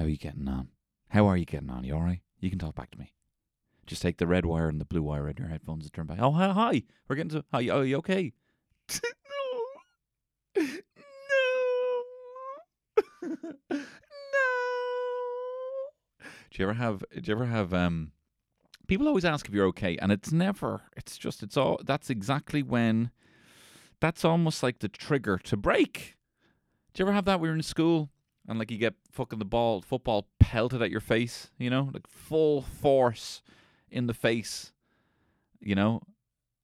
How are you getting on? How are you getting on? You all right? You can talk back to me. Just take the red wire and the blue wire in your headphones and turn back. Oh, hi. hi. We're getting to. Hi. Are you okay? no. No. no. Do you ever have? Do you ever have? Um, people always ask if you're okay, and it's never. It's just. It's all. That's exactly when. That's almost like the trigger to break. Do you ever have that when you're in school and like you get fucking the ball, football pelted at your face? You know, like full force in the face. You know,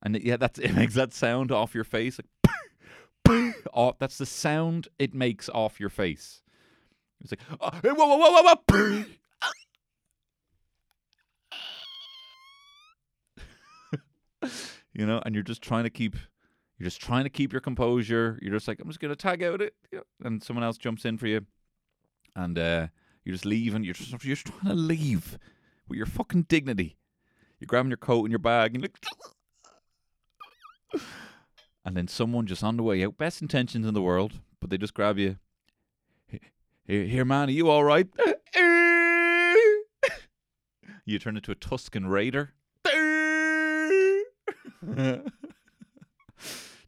and it, yeah, that's it makes that sound off your face. Like, oh, that's the sound it makes off your face. It's like, oh, whoa, whoa, whoa, whoa, whoa. you know, and you're just trying to keep you're just trying to keep your composure. You're just like, I'm just gonna tag out it, and someone else jumps in for you, and uh, you just leave, and you're just you're just trying to leave with your fucking dignity. You're grabbing your coat and your bag, and like, and then someone just on the way out, best intentions in the world, but they just grab you. Here, here man, are you all right? you turn into a Tusken Raider.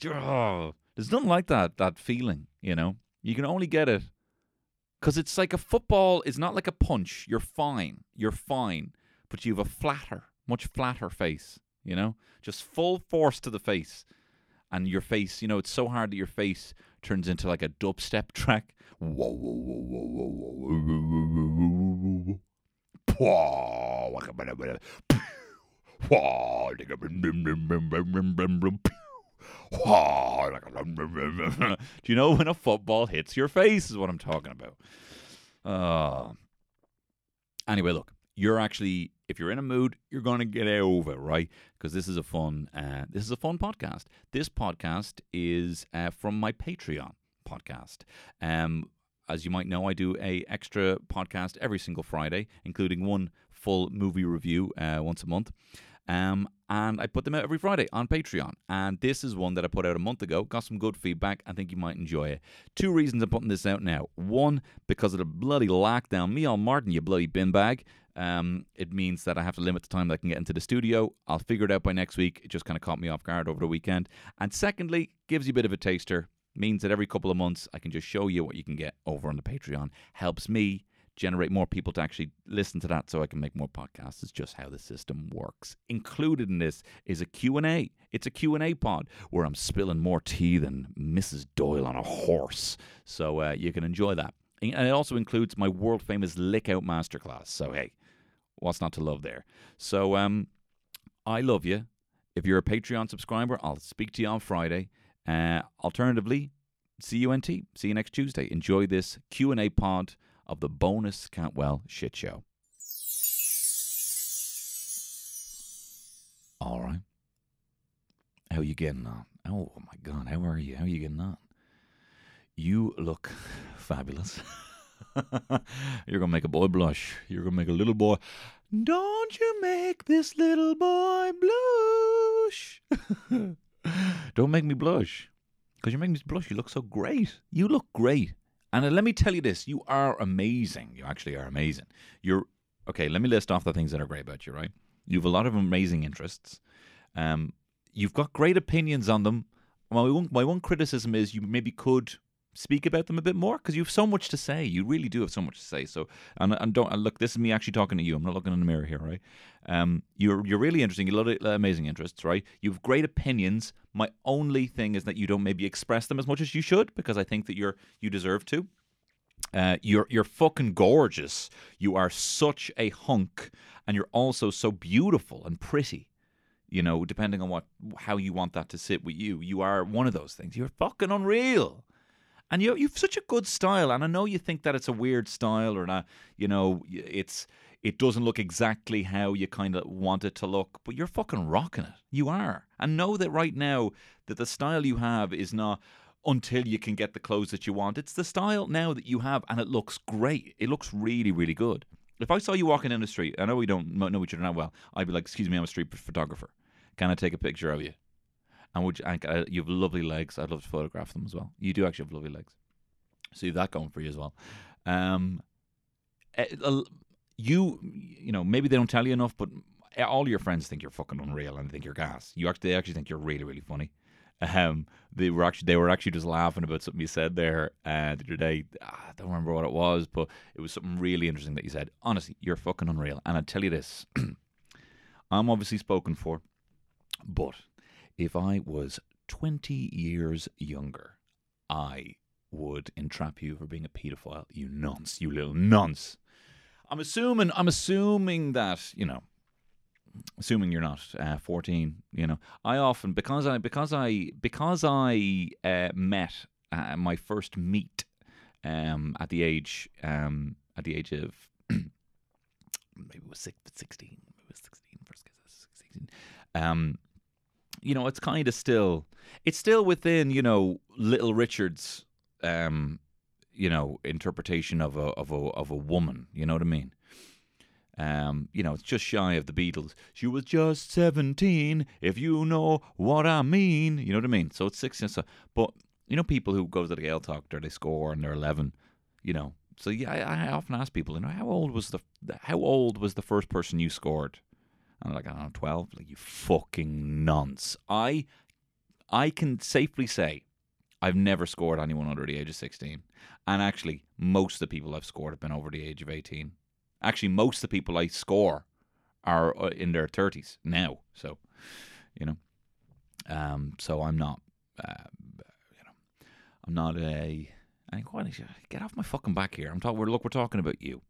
oh, there's nothing like that. That feeling, you know. You can only get it because it's like a football is not like a punch. You're fine. You're fine, but you have a flatter, much flatter face. You know, just full force to the face, and your face. You know, it's so hard that your face turns into like a dubstep track. Do you know when a football hits your face? Is what I'm talking about. Uh, anyway, look, you're actually if you're in a mood, you're going to get over right? Because this is a fun, uh, this is a fun podcast. This podcast is uh, from my Patreon podcast. Um, as you might know, I do a extra podcast every single Friday, including one full movie review uh, once a month. Um, and I put them out every Friday on Patreon. And this is one that I put out a month ago. Got some good feedback. I think you might enjoy it. Two reasons I'm putting this out now. One, because of the bloody lockdown. Micheál Martin, you bloody bin bag. Um, it means that I have to limit the time that I can get into the studio. I'll figure it out by next week. It just kind of caught me off guard over the weekend. And secondly, gives you a bit of a taster. Means that every couple of months I can just show you what you can get over on the Patreon. Helps me generate more people to actually listen to that so I can make more podcasts. It's just how the system works. Included in this is a Q&A. It's a Q&A pod where I'm spilling more tea than Mrs. Doyle on a horse. So uh, you can enjoy that. And it also includes my world famous lick out masterclass. So hey, what's not to love there? So um I love you. If you're a Patreon subscriber, I'll speak to you on Friday. Uh, alternatively, see you. See you next Tuesday. Enjoy this Q&A pod of the bonus Cantwell shit show. All right. How you getting on? Oh my god, how are you? How are you getting on? You look fabulous. You're gonna make a boy blush. You're gonna make a little boy. Don't you make this little boy blush? Don't make me blush. Because you're making me blush. You look so great. You look great. And let me tell you this you are amazing. You actually are amazing. You're okay. Let me list off the things that are great about you, right? You have a lot of amazing interests. Um, you've got great opinions on them. My one, my one criticism is you maybe could speak about them a bit more because you have so much to say. You really do have so much to say. So, and, and don't and look. This is me actually talking to you. I'm not looking in the mirror here, right? Um, you're you're really interesting. You have a lot of amazing interests, right? You have great opinions. My only thing is that you don't maybe express them as much as you should because I think that you're you deserve to. Uh, you're you're fucking gorgeous. You are such a hunk, and you're also so beautiful and pretty. You know, depending on what how you want that to sit with you, you are one of those things. You're fucking unreal and you you've such a good style and i know you think that it's a weird style or not you know it's it doesn't look exactly how you kind of want it to look but you're fucking rocking it. You are. And know that right now that the style you have is not until you can get the clothes that you want. It's the style now that you have and it looks great. It looks really really good. If i saw you walking in the street i know we don't know each other that well i'd be like excuse me i'm a street photographer. Can i take a picture of you and would you, and, uh, you have lovely legs. I'd love to photograph them as well. You do actually have lovely legs, so you have that going for you as well. Um, uh, you, you know, maybe they don't tell you enough, but all your friends think you're fucking unreal and think you're gas. You actually, they actually think you're really, really funny. Um, they were actually they were actually just laughing about something you said there uh, the other day. Ah, I don't remember what it was, but it was something really interesting that you said. Honestly, you're fucking unreal. And I tell you this, I'm obviously spoken for, but if I was 20 years younger, I would entrap you for being a paedophile. You nonce, you little nonce. I'm assuming. I'm assuming that you know assuming you're not uh, 14 you know i often because i because i because i uh, met uh, my first meet um, at the age um, at the age of maybe it was 16 maybe it was 16 first 16 um, you know it's kind of still it's still within you know little richard's um, you know interpretation of a of a of a woman you know what i mean um, you know, it's just shy of the Beatles. She was just 17, if you know what I mean. You know what I mean? So it's six. So, but, you know, people who go to the Gaeltacht or they score and they're 11, you know. So, yeah, I, I, often ask people, you know, how old was the how old was the first person you scored? And I'm like, I don't know, 12? Like, you fucking nonce. I, I can safely say I've never scored anyone under the age of 16. And actually, most of the people I've scored have been over the age of 18. Actually, most of the people I score are uh, in their thirties now. So, you know, um, so I'm not, uh, you know, I'm not a. I quite get off my fucking back here. I'm talking. Look, we're talking about you,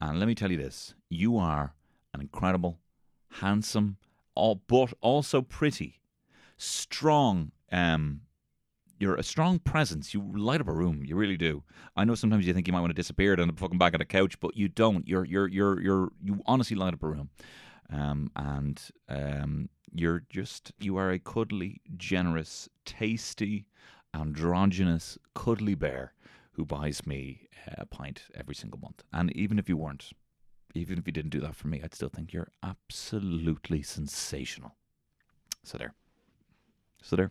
and let me tell you this: you are an incredible, handsome, but also pretty, strong, um, you're a strong presence. You light up a room. You really do. I know sometimes you think you might want to disappear down the fucking back of the couch, but you don't. You're you're you're you're you honestly light up a room, um, and um, you're just you are a cuddly, generous, tasty, androgynous, cuddly bear who buys me a pint every single month. And even if you weren't, even if you didn't do that for me, I'd still think you're absolutely sensational. So there. So there.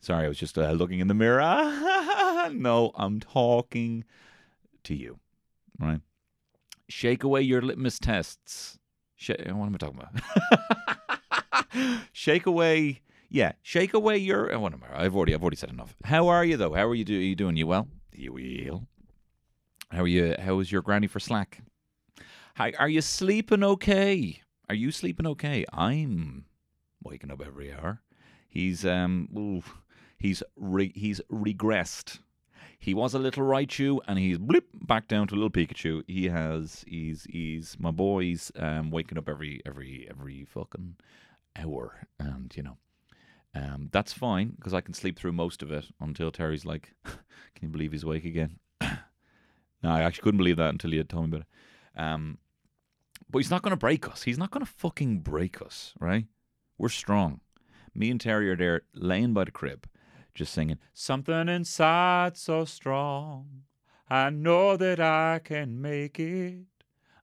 Sorry, I was just uh, looking in the mirror. no, I'm talking to you, right? Shake away your litmus tests. Sh- what am I talking about? shake away, yeah, shake away your. What am I? I've already, I've already said enough. How are you though? How are you, do- are you doing? You well? You well? How are you? How is your granny for slack? How, are you sleeping okay? Are you sleeping okay? I'm waking up every hour. He's um. Ooh, he's re- he's regressed. He was a little Raichu, and he's blip back down to a little Pikachu. He has he's he's my boy's um, waking up every every every fucking hour, and you know. Um, that's fine because I can sleep through most of it until Terry's like, "Can you believe he's awake again?" No, I actually couldn't believe that until he had told me about it. Um, but he's not going to break us. He's not going to fucking break us, right? We're strong. Me and Terry are there laying by the crib, just singing, Something inside so strong. I know that I can make it,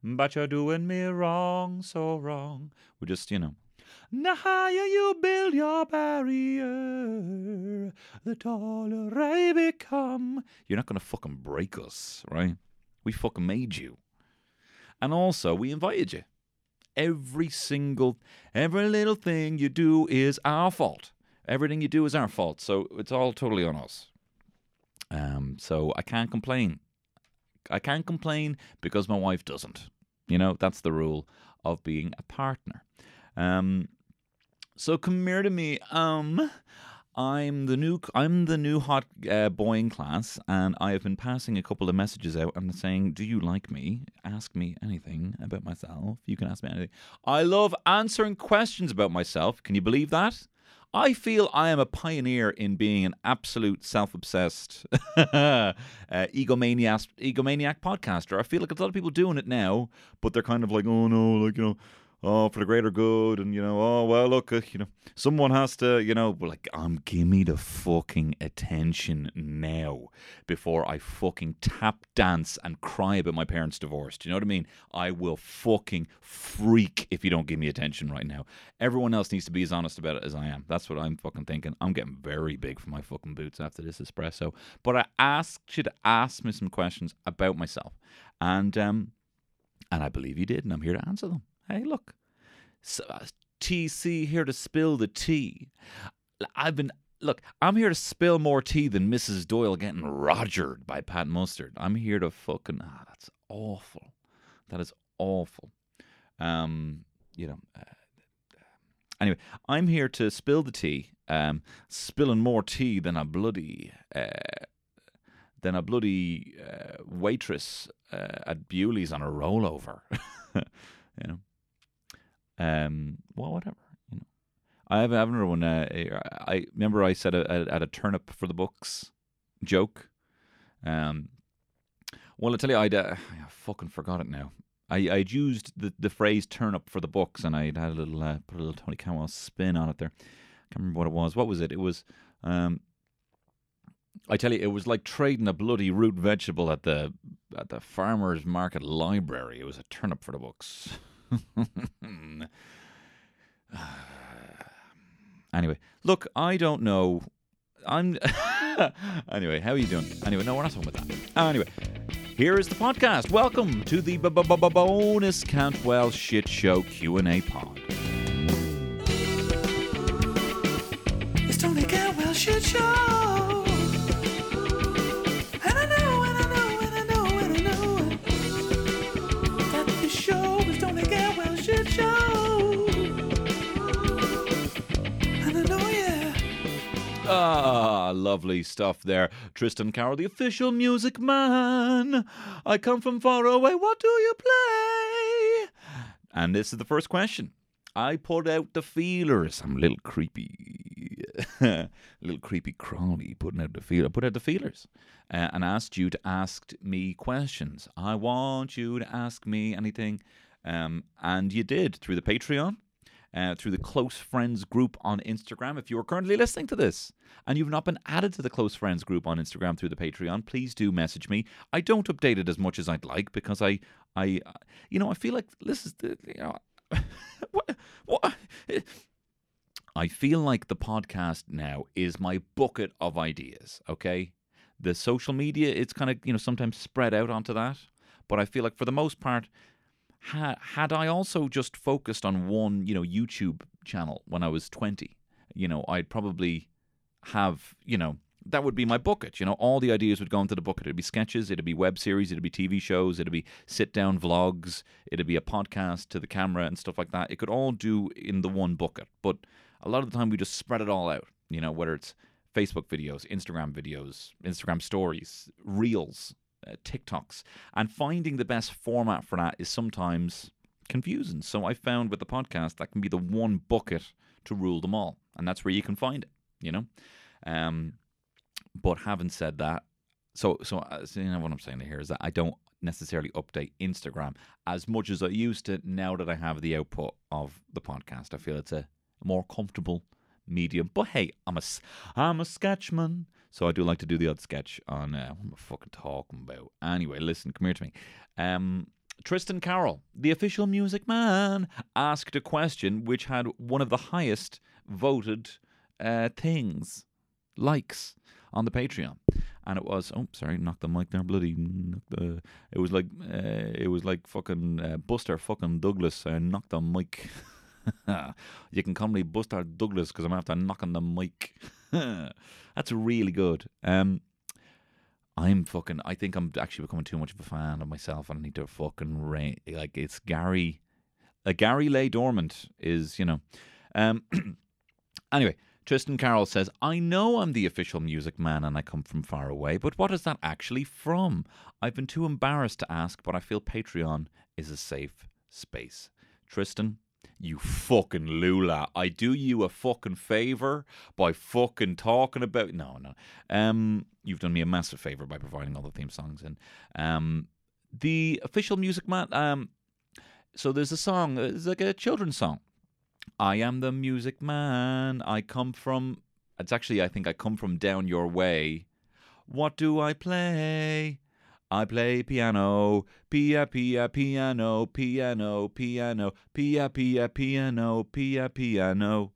but you're doing me wrong, so wrong. We're just, you know, the higher you build your barrier, the taller I become. You're not going to fucking break us, right? We fucking made you. And also, we invited you. Every single, every little thing you do is our fault. Everything you do is our fault. So it's all totally on us. Um, so I can't complain. I can't complain because my wife doesn't. You know, that's the rule of being a partner. Um, so come here to me. Um, I'm the new I'm the new hot uh, boy in class, and I have been passing a couple of messages out and saying, "Do you like me? Ask me anything about myself. You can ask me anything. I love answering questions about myself. Can you believe that? I feel I am a pioneer in being an absolute self-obsessed uh, egomaniac, egomaniac podcaster. I feel like a lot of people doing it now, but they're kind of like, oh no, like you know, oh, for the greater good, and you know, oh well, look, uh, you know, someone has to, you know, but like, um, give me the fucking attention now before I fucking tap dance and cry about my parents' divorce. Do you know what I mean? I will fucking freak if you don't give me attention right now. Everyone else needs to be as honest about it as I am. That's what I'm fucking thinking. I'm getting very big for my fucking boots after this espresso. But I asked you to ask me some questions about myself, and um, and I believe you did, and I'm here to answer them. Hey, look, so, uh, TC here to spill the tea. I've been look. I'm here to spill more tea than Mrs. Doyle getting rogered by Pat Mustard. I'm here to fucking. Ah, that's awful. That is awful. Um, you know. Uh, anyway, I'm here to spill the tea. Um, spilling more tea than a bloody. Uh, than a bloody uh, waitress uh, at Bewley's on a rollover. you know. Um, well, whatever. You know, I have, I have another one. Uh, I remember I said a, at a turnip for the books joke. Um, well, I tell you, I'd uh, I fucking forgot it now. I I'd used the, the phrase "turnip for the books," and I'd had a little uh, put a little Tony Cantwell spin on it there. I can't remember what it was. What was it? It was. Um, I tell you, it was like trading a bloody root vegetable at the at the farmers market library. It was a turnip for the books. anyway, look, I don't know. I'm anyway. How are you doing? Anyway, no, we're not talking about that. Anyway, here is the podcast. Welcome to the bonus Cantwell Shit Show Q and A pod. It's Tony Cantwell Shit Show. Ah, lovely stuff there. Tristan Carroll, the official music man. I come from far away. What do you play? And this is the first question. I put out the feelers. I'm a little creepy. a little creepy crawly putting out the feelers. I put out the feelers uh, and asked you to ask me questions. I want you to ask me anything. Um, and you did through the Patreon uh, through the Close Friends group on Instagram. If you are currently listening to this and you've not been added to the Close Friends group on Instagram through the Patreon, please do message me. I don't update it as much as I'd like because I, I, you know, I feel like this is the, you know, what, what. I feel like the podcast now is my bucket of ideas. Okay, the social media it's kind of you know sometimes spread out onto that, but I feel like for the most part had had I also just focused on one, you know, YouTube channel when I was 20, you know, I'd probably have, you know, that would be my bucket. You know, all the ideas would go into the bucket. It'd be sketches, it'd be web series, it'd be TV shows, it'd be sit down vlogs, it'd be a podcast to the camera and stuff like that. It could all do in the one bucket. But a lot of the time we just spread it all out, you know, whether it's Facebook videos, Instagram videos, Instagram stories, reels, TikToks. And finding the best format for that is sometimes confusing. So I found with the podcast that can be the one bucket to rule them all, and that's where you can find it. You know, um, but having said that, so so, uh, so you know what I'm saying here is that I don't necessarily update Instagram as much as I used to. Now that I have the output of the podcast, I feel it's a more comfortable medium. But hey, I'm a I'm a sketchman, so I do like to do the odd sketch on uh, what am I fucking talking about? Anyway, listen, come here to me. Um, Tristan Carroll, the official music man, asked a question which had one of the highest voted uh, things, likes on the Patreon, and it was oh sorry, knock the mic there, bloody. It was like uh, it was like fucking uh, Buster fucking Douglas uh, knocked the mic. you can call me Buster Douglas because I'm after knocking the mic. That's really good. Um, I'm fucking. I think I'm actually becoming too much of a fan of myself, I need to fucking ra- like it's Gary. Uh, Gary Lay Dormant is you know. Um, anyway, Tristan Carroll says, I know I'm the official music man and I come from far away, but what is that actually from? I've been too embarrassed to ask, but I feel Patreon is a safe space. Tristan, you fucking lula. I do you a fucking favor by fucking talking about no no. Um you've done me a massive favor by providing all the theme songs and um the official music man um so there's a song, it's like a children's song. I am the music man. I come from. It's actually, I think I come from down your way. What do I play? I play piano, pia pia piano, piano, piano, pia pia piano, pia piano.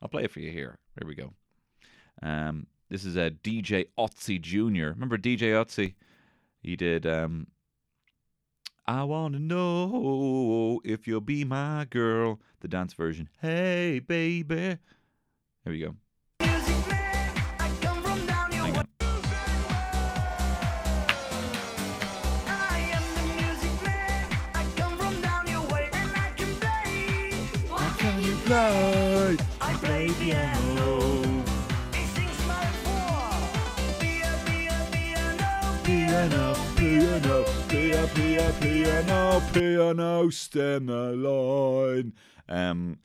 I'll play it for you here. Here we go. Um, this is a DJ Otzi Jr. Remember DJ Otzi? He did um, I wanna know if you'll be my girl. The dance version. Hey baby. Here we go. Play, I play piano. piano, piano, piano, piano, piano, piano, stem the line. Um,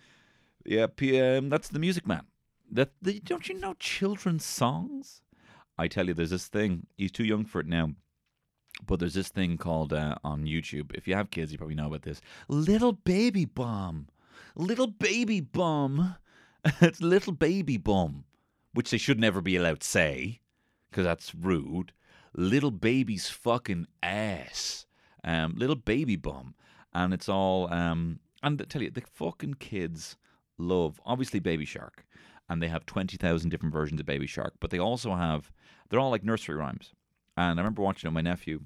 yeah, PM. That's the Music Man. That the, don't you know children's songs? I tell you, there's this thing. He's too young for it now. But there's this thing called uh, on YouTube. If you have kids, you probably know about this. Little baby bum, little baby bum. it's little baby bum, which they should never be allowed to say because that's rude. Little baby's fucking ass, um, little baby bum, and it's all. Um, and I tell you, the fucking kids love obviously Baby Shark, and they have twenty thousand different versions of Baby Shark, but they also have. They're all like nursery rhymes. And I remember watching it with my nephew.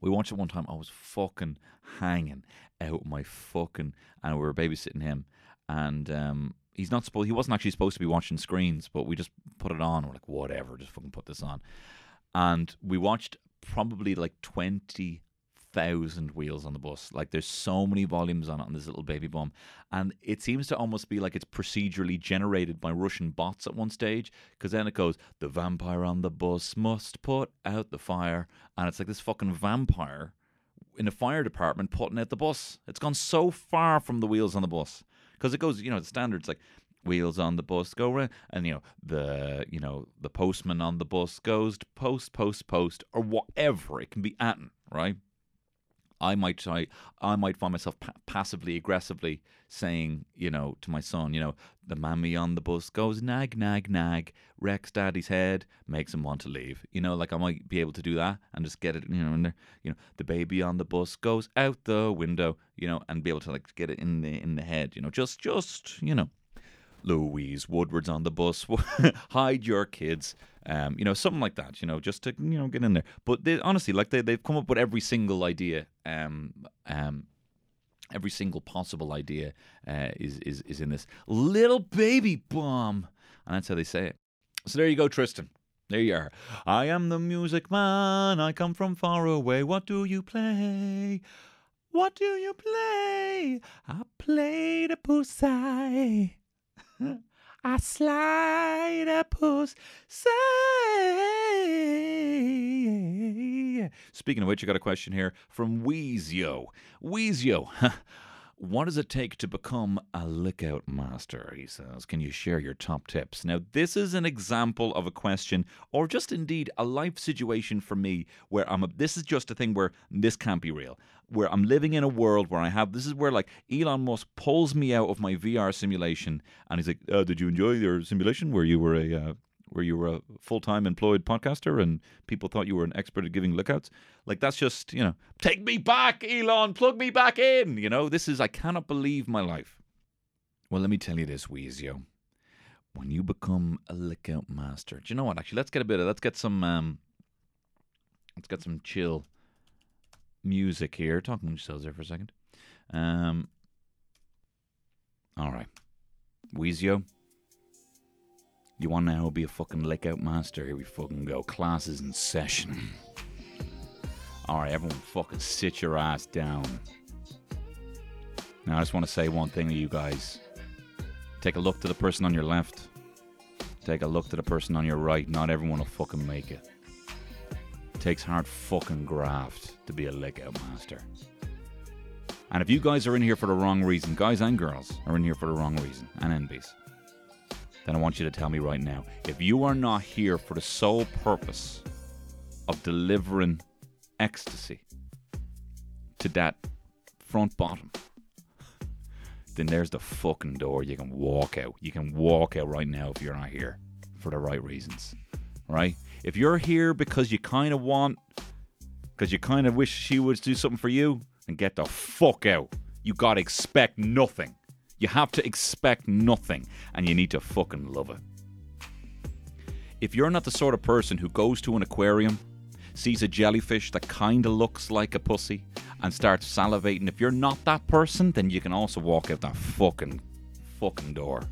We watched it one time. I was fucking hanging out my fucking, and we were babysitting him, and um, he's not supposed. He wasn't actually supposed to be watching screens, but we just put it on. We're like, whatever, just fucking put this on, and we watched probably like twenty thousand wheels on the bus. Like there's so many volumes on it on this little baby bum, and it seems to almost be like it's procedurally generated by Russian bots at one stage. Because then it goes, "The vampire on the bus must put out the fire," and it's like this fucking vampire in the fire department putting out the bus. It's gone so far from the wheels on the bus because it goes, you know, the standards like wheels on the bus go round, and you know the you know the postman on the bus goes to post, post, post, or whatever it can be at, right? I might try, I might find myself pa- passively aggressively saying, you know, to my son, you know, the mammy on the bus goes nag, nag, nag, wrecks daddy's head, makes him want to leave. You know, like I might be able to do that and just get it, you know, in there. You know, the baby on the bus goes out the window, you know, and be able to like get it in the in the head, you know, just just you know. Louise Woodward's on the bus. Hide your kids. Um, you know, something like that. You know, just to you know get in there. But they, honestly, like they they've come up with every single idea. Um, um, every single possible idea uh, is is is in this little baby bomb, and that's how they say it. So there you go, Tristan. There you are. I am the music man. I come from far away. What do you play? What do you play? I play the pussy. I slide a puss. Say. Speaking of which, I got a question here from Weezio. Weezio, what does it take to become a lookout master? He says. Can you share your top tips? Now, this is an example of a question, or just indeed a life situation for me, where I'm. A, this is just a thing where this can't be real. Where I'm living in a world where I have. This is where like Elon Musk pulls me out of my VR simulation, and he's like, uh, "Did you enjoy your simulation where you were a?" Uh, where you were a full time employed podcaster and people thought you were an expert at giving lookouts. Like that's just, you know, take me back, Elon, plug me back in. You know, this is I cannot believe my life. Well, let me tell you this, Weezio. When you become a lookout master, do you know what? Actually, let's get a bit of let's get some um let's get some chill music here. Talking to yourselves there for a second. Um all right. Weezio. You want to now be a fucking lookout master? Here we fucking go. Classes in session. Alright, everyone fucking sit your ass down. Now, I just want to say one thing to you guys. Take a look to the person on your left. Take a look to the person on your right. Not everyone will fucking make it. It takes hard fucking graft to be a lookout master. And if you guys are in here for the wrong reason, guys and girls are in here for the wrong reason, and NBs then I want you to tell me right now if you are not here for the sole purpose of delivering ecstasy to that front bottom, then there's the fucking door. You can walk out. You can walk out right now if you're not here for the right reasons. Right? If you're here because you kind of want, because you kind of wish she would do something for you, and get the fuck out. You gotta expect nothing. You have to expect nothing, and you need to fucking love it. If you're not the sort of person who goes to an aquarium, sees a jellyfish that kind of looks like a pussy, and starts salivating, if you're not that person, then you can also walk out that fucking, fucking door.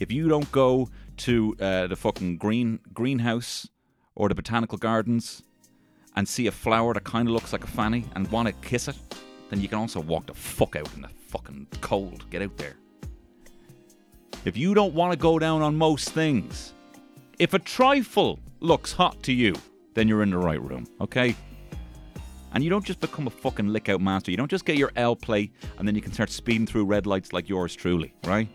If you don't go to uh, the fucking green greenhouse or the botanical gardens and see a flower that kind of looks like a fanny and want to kiss it, then you can also walk the fuck out in the fucking cold. Get out there. If you don't want to go down on most things, if a trifle looks hot to you, then you're in the right room, okay? And you don't just become a fucking lick out master. You don't just get your L plate and then you can start speeding through red lights like yours truly, right?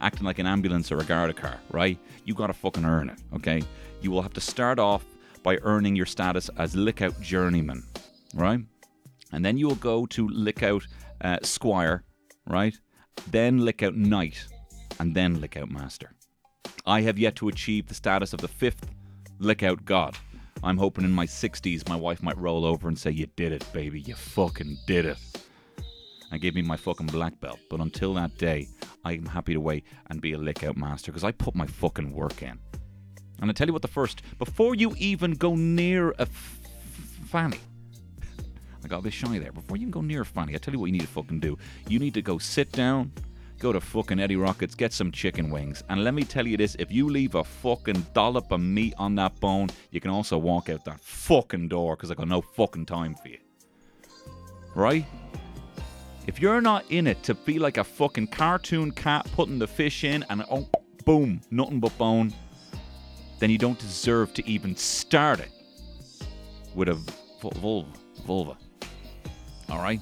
Acting like an ambulance or a Garda car, right? You gotta fucking earn it, okay? You will have to start off by earning your status as lick out journeyman, right? And then you will go to lick out uh, squire, right? Then lick out knight, and then lick out master. I have yet to achieve the status of the fifth lick out god. I'm hoping in my 60s my wife might roll over and say, You did it, baby. You fucking did it. And give me my fucking black belt. But until that day, I'm happy to wait and be a lick out master because I put my fucking work in. And I tell you what, the first, before you even go near a f- fanny, I got a bit shy there. Before you can go near fanny, I tell you what you need to fucking do. You need to go sit down, go to fucking Eddie Rockets, get some chicken wings. And let me tell you this if you leave a fucking dollop of meat on that bone, you can also walk out that fucking door because I got no fucking time for you. Right? If you're not in it to be like a fucking cartoon cat putting the fish in and oh, boom, nothing but bone, then you don't deserve to even start it with a vul- vulva. vulva. All right?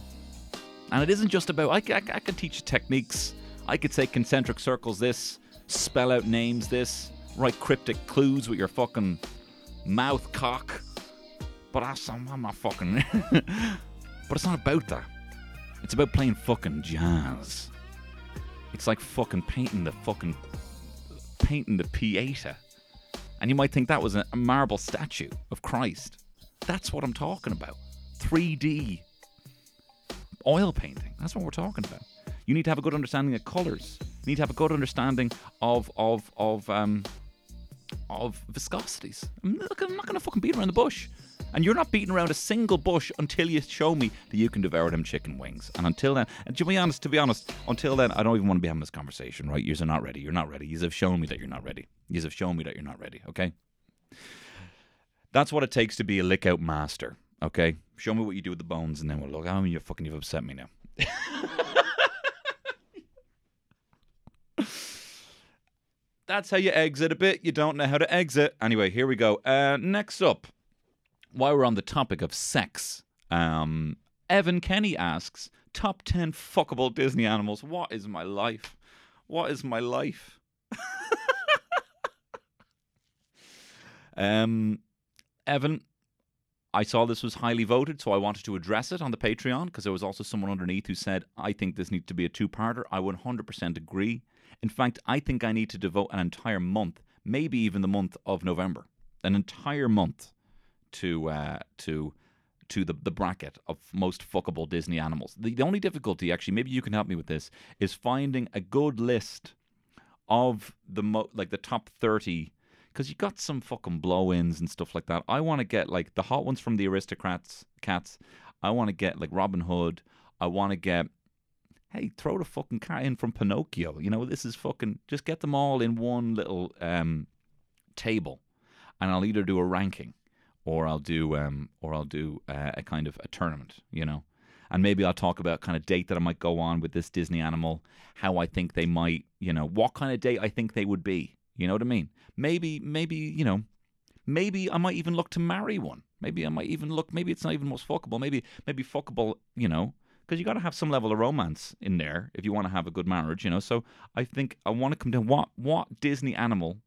And it isn't just about, I, I, I can teach you techniques. I could say concentric circles this, spell out names this, write cryptic clues with your fucking mouth cock. But I'm, I'm not fucking. but it's not about that. It's about playing fucking jazz. It's like fucking painting the fucking. painting the Pieta. And you might think that was a marble statue of Christ. That's what I'm talking about. 3D oil painting. That's what we're talking about. You need to have a good understanding of colors. You need to have a good understanding of of of um of viscosities. I'm not, I'm not gonna fucking beat around the bush. And you're not beating around a single bush until you show me that you can devour them chicken wings. And until then, and to be honest, to be honest, until then, I don't even want to be having this conversation, right? You're not ready. You're not ready. You have shown me that you're not ready. You have shown me that you're not ready, okay? That's what it takes to be a lick out master, okay? Show me what you do with the bones, and then we'll look. Oh, you fucking, you've upset me now. That's how you exit a bit. You don't know how to exit. Anyway, here we go. Uh, next up, while we're on the topic of sex, um, Evan Kenny asks top 10 fuckable Disney animals. What is my life? What is my life? um, Evan, I saw this was highly voted, so I wanted to address it on the Patreon because there was also someone underneath who said, I think this needs to be a two parter. I 100% agree. In fact, I think I need to devote an entire month, maybe even the month of November, an entire month to uh, to to the, the bracket of most fuckable Disney animals. The, the only difficulty, actually, maybe you can help me with this, is finding a good list of the mo- like the top thirty because you got some fucking blow-ins and stuff like that. I want to get like the hot ones from the Aristocats, cats. I want to get like Robin Hood. I want to get. Hey, throw the fucking cat in from Pinocchio. You know this is fucking. Just get them all in one little um, table, and I'll either do a ranking, or I'll do um, or I'll do uh, a kind of a tournament. You know, and maybe I'll talk about kind of date that I might go on with this Disney animal, how I think they might, you know, what kind of date I think they would be. You know what I mean? Maybe, maybe, you know, maybe I might even look to marry one. Maybe I might even look. Maybe it's not even most fuckable. Maybe, maybe fuckable. You know, because you got to have some level of romance in there if you want to have a good marriage. You know, so I think I want to come down. What what Disney animal,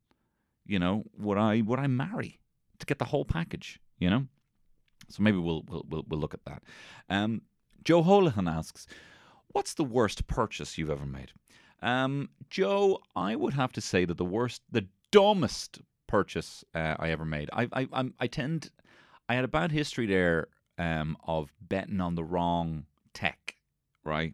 you know, would I would I marry to get the whole package? You know, so maybe we'll we'll we'll, we'll look at that. Um, Joe Holohan asks, "What's the worst purchase you've ever made?" Um, Joe, I would have to say that the worst, the dumbest purchase uh, I ever made. I, I, I'm, I tend, I had a bad history there um, of betting on the wrong tech, right?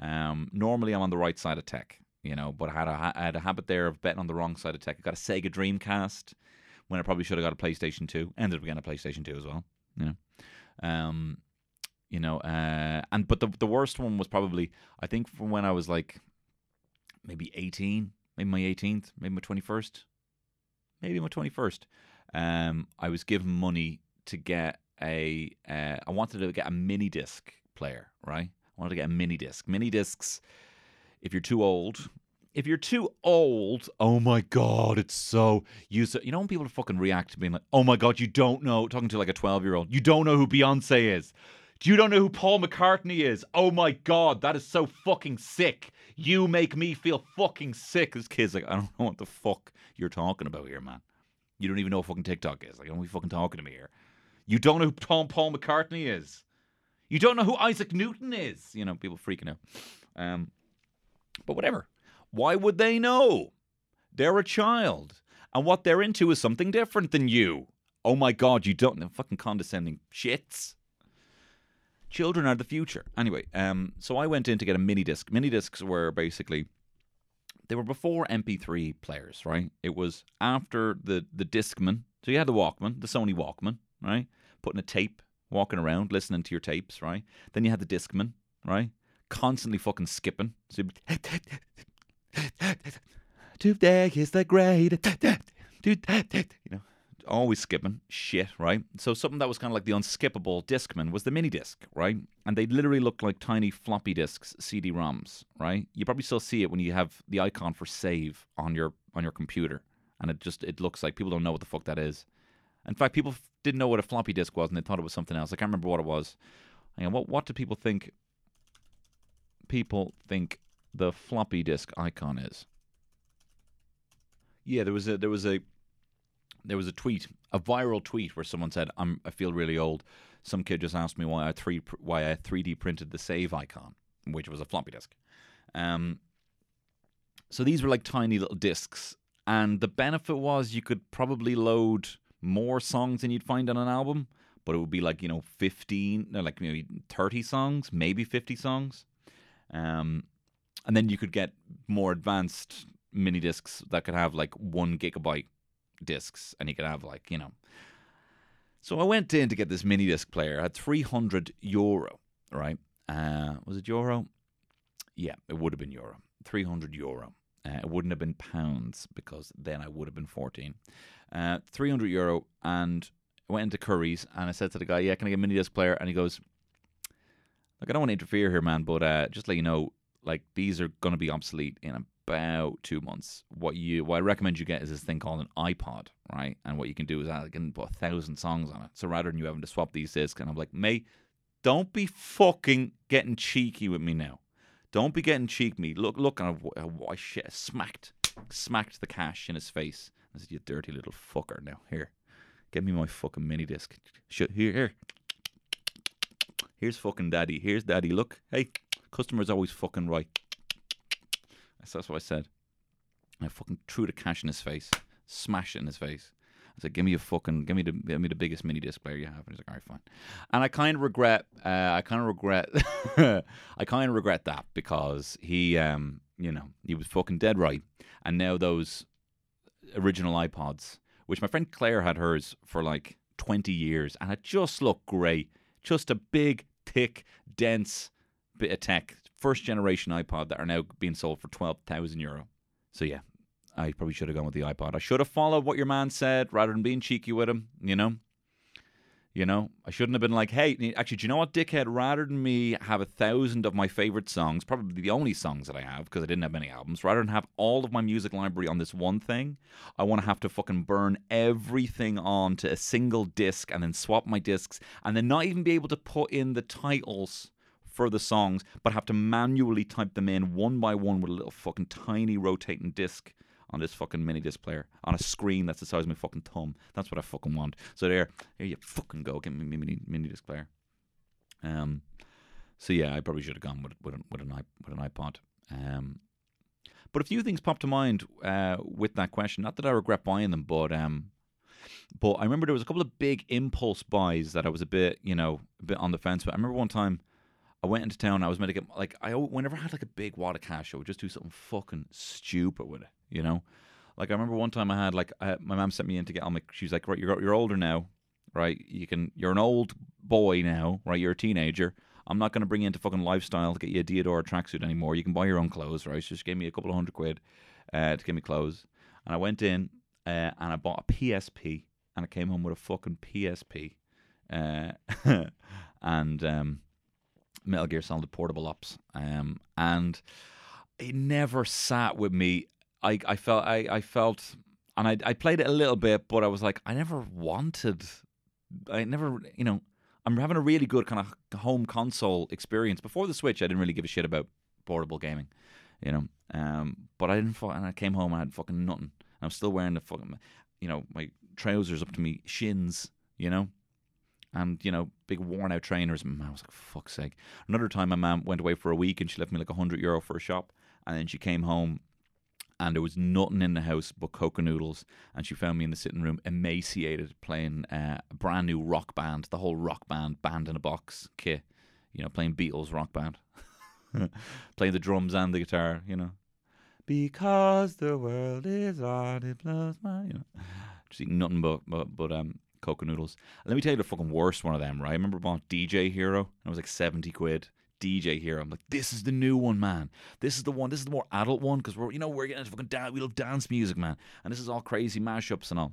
Um, normally, I'm on the right side of tech, you know, but I had a, I had a habit there of betting on the wrong side of tech. I got a Sega Dreamcast when I probably should have got a PlayStation 2. Ended up getting a PlayStation 2 as well. Yeah. Um, you know, uh, and but the the worst one was probably I think from when I was like maybe 18, maybe my 18th, maybe my 21st, maybe my 21st. Um, I was given money to get a. Uh, I wanted to get a mini disc player, right? I wanted to get a mini disc. Mini discs. If you're too old, if you're too old, oh my god, it's so you. You know when people fucking react to being like, oh my god, you don't know. Talking to like a 12 year old, you don't know who Beyonce is. You don't know who Paul McCartney is. Oh my god, that is so fucking sick. You make me feel fucking sick. This kid's like, I don't know what the fuck you're talking about here, man. You don't even know what fucking TikTok is. Like, don't be fucking talking to me here. You don't know who Tom Paul McCartney is. You don't know who Isaac Newton is. You know, people freaking out. Um, but whatever. Why would they know? They're a child. And what they're into is something different than you. Oh my god, you don't know fucking condescending shits. Children are the future. Anyway, um, so I went in to get a mini disc. Mini discs were basically they were before MP3 players, right? It was after the the Discman. So you had the Walkman, the Sony Walkman, right? Putting a tape, walking around, listening to your tapes, right? Then you had the Discman, right? Constantly fucking skipping. So Today is the great. You know, always skipping shit, right? So something that was kind of like the unskippable Discman was the mini disc, right? And they literally looked like tiny floppy disks, CD-ROMs, right? You probably still see it when you have the icon for save on your on your computer, and it just it looks like people don't know what the fuck that is. In fact, people didn't know what a floppy disk was, and they thought it was something else. I can't remember what it was. On, what what do people think? People think the floppy disk icon is. Yeah, there was a there was a there was a tweet, a viral tweet where someone said, "I'm I feel really old." Some kid just asked me why I three why I 3D printed the save icon, which was a floppy disk. Um, so these were like tiny little discs, and the benefit was you could probably load more songs than you'd find on an album, but it would be like you know 15, no, like maybe 30 songs, maybe 50 songs. Um, and then you could get more advanced mini discs that could have like one gigabyte discs, and you could have like you know. So I went in to get this mini disc player. I had three hundred euro, right? Uh, was it euro? Yeah, it would have been euro. Three hundred euro. Uh, it wouldn't have been pounds because then I would have been fourteen. Uh, three hundred euro, and I went into Curry's and I said to the guy, "Yeah, can I get a mini disc player?" And he goes, "Look, I don't want to interfere here, man, but uh, just let you know, like these are going to be obsolete in about two months. What you what I recommend you get is this thing called an iPod, right? And what you can do is I can put a thousand songs on it. So rather than you having to swap these discs, and I'm like, mate, don't be fucking getting cheeky with me now. Don't be getting cheeky. Me look, look, and I, I shit, smacked, smacked the cash in his face. I said, "You dirty little fucker! Now here, get me my fucking mini disc. Shit, Here, here. Here's fucking daddy. Here's daddy. Look, hey, customer's always fucking right. That's what I said. I fucking threw the cash in his face, smashed it in his face. I said, "Give me a fucking, give me the, give me the biggest mini disc player you have." And he's like, "All right, fine." And I kind of regret, uh, I kind of regret, I kind of regret that because he, um, you know, he was fucking dead right. And now those original iPods, which my friend Claire had hers for like twenty years, and it just looked great, just a big, thick, dense bit of tech, first generation iPod that are now being sold for twelve thousand euro. So yeah, I probably should have gone with the iPod. I should have followed what your man said rather than being cheeky with him. You know, you know, I shouldn't have been like, hey, actually, do you know what, dickhead? Rather than me have a thousand of my favorite songs, probably the only songs that I have because I didn't have many albums, rather than have all of my music library on this one thing, I want to have to fucking burn everything on to a single disc and then swap my discs and then not even be able to put in the titles for the songs, but have to manually type them in one by one with a little fucking tiny rotating disc on this fucking mini disc player on a screen that's the size of my fucking thumb. That's what I fucking want. So there, here you fucking go. Get me mini mini disc player. Um, So yeah, I probably should have gone with with an, with an, with an iPod. Um, but a few things popped to mind uh, with that question. Not that I regret buying them, but um, but I remember there was a couple of big impulse buys that I was a bit, you know, a bit on the fence. But I remember one time I went into town. I was meant to get like I whenever I had like a big wad of cash, I would just do something fucking stupid with it. You know, like I remember one time I had like I, my mom sent me in to get on my. She was like, right, you're you're older now, right? You can you're an old boy now, right? You're a teenager. I'm not going to bring you into fucking lifestyle to get you a Diadora tracksuit anymore. You can buy your own clothes, right? She just gave me a couple of hundred quid uh, to get me clothes, and I went in uh, and I bought a PSP, and I came home with a fucking PSP, uh, and um, Metal Gear Solid Portable Ops, um, and it never sat with me. I, I felt I, I felt and I I played it a little bit, but I was like I never wanted. I never you know I'm having a really good kind of home console experience. Before the Switch, I didn't really give a shit about portable gaming, you know. Um, but I didn't. And I came home I had fucking nothing. I'm still wearing the fucking, you know, my trousers up to me shins, you know, and you know, big worn out trainers. And I was like, fuck's sake. Another time, my mum went away for a week and she left me like hundred euro for a shop, and then she came home. And there was nothing in the house but Koka noodles, and she found me in the sitting room, emaciated, playing uh, a brand new rock band, the whole rock band, band in a box kit, you know, playing Beatles rock band, playing the drums and the guitar, you know, because the world is on, it blows my, you know, just eating nothing but but, but um Koka noodles. Let me tell you the fucking worst one of them, right? I remember bought DJ Hero, and it was like seventy quid. DJ Hero. I'm like, this is the new one, man. This is the one. This is the more adult one because we're, you know, we're getting into fucking dance. We love dance music, man. And this is all crazy mashups and all.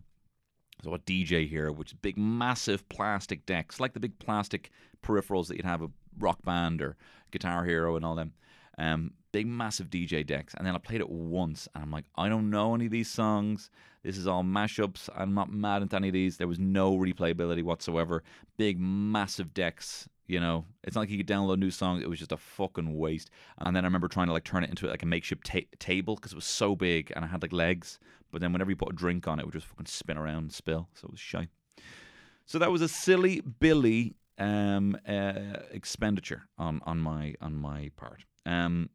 So what DJ Hero, which is big, massive plastic decks, like the big plastic peripherals that you'd have a rock band or Guitar Hero and all them. Um, big, massive DJ decks. And then I played it once, and I'm like, I don't know any of these songs. This is all mashups. I'm not mad at any of these. There was no replayability whatsoever. Big, massive decks. You know, it's not like you could download new songs. It was just a fucking waste. And then I remember trying to like turn it into like a makeshift ta- table because it was so big and I had like legs. But then whenever you put a drink on it, it would just fucking spin around and spill. So it was shy. So that was a silly Billy um, uh, expenditure on on my on my part. Um,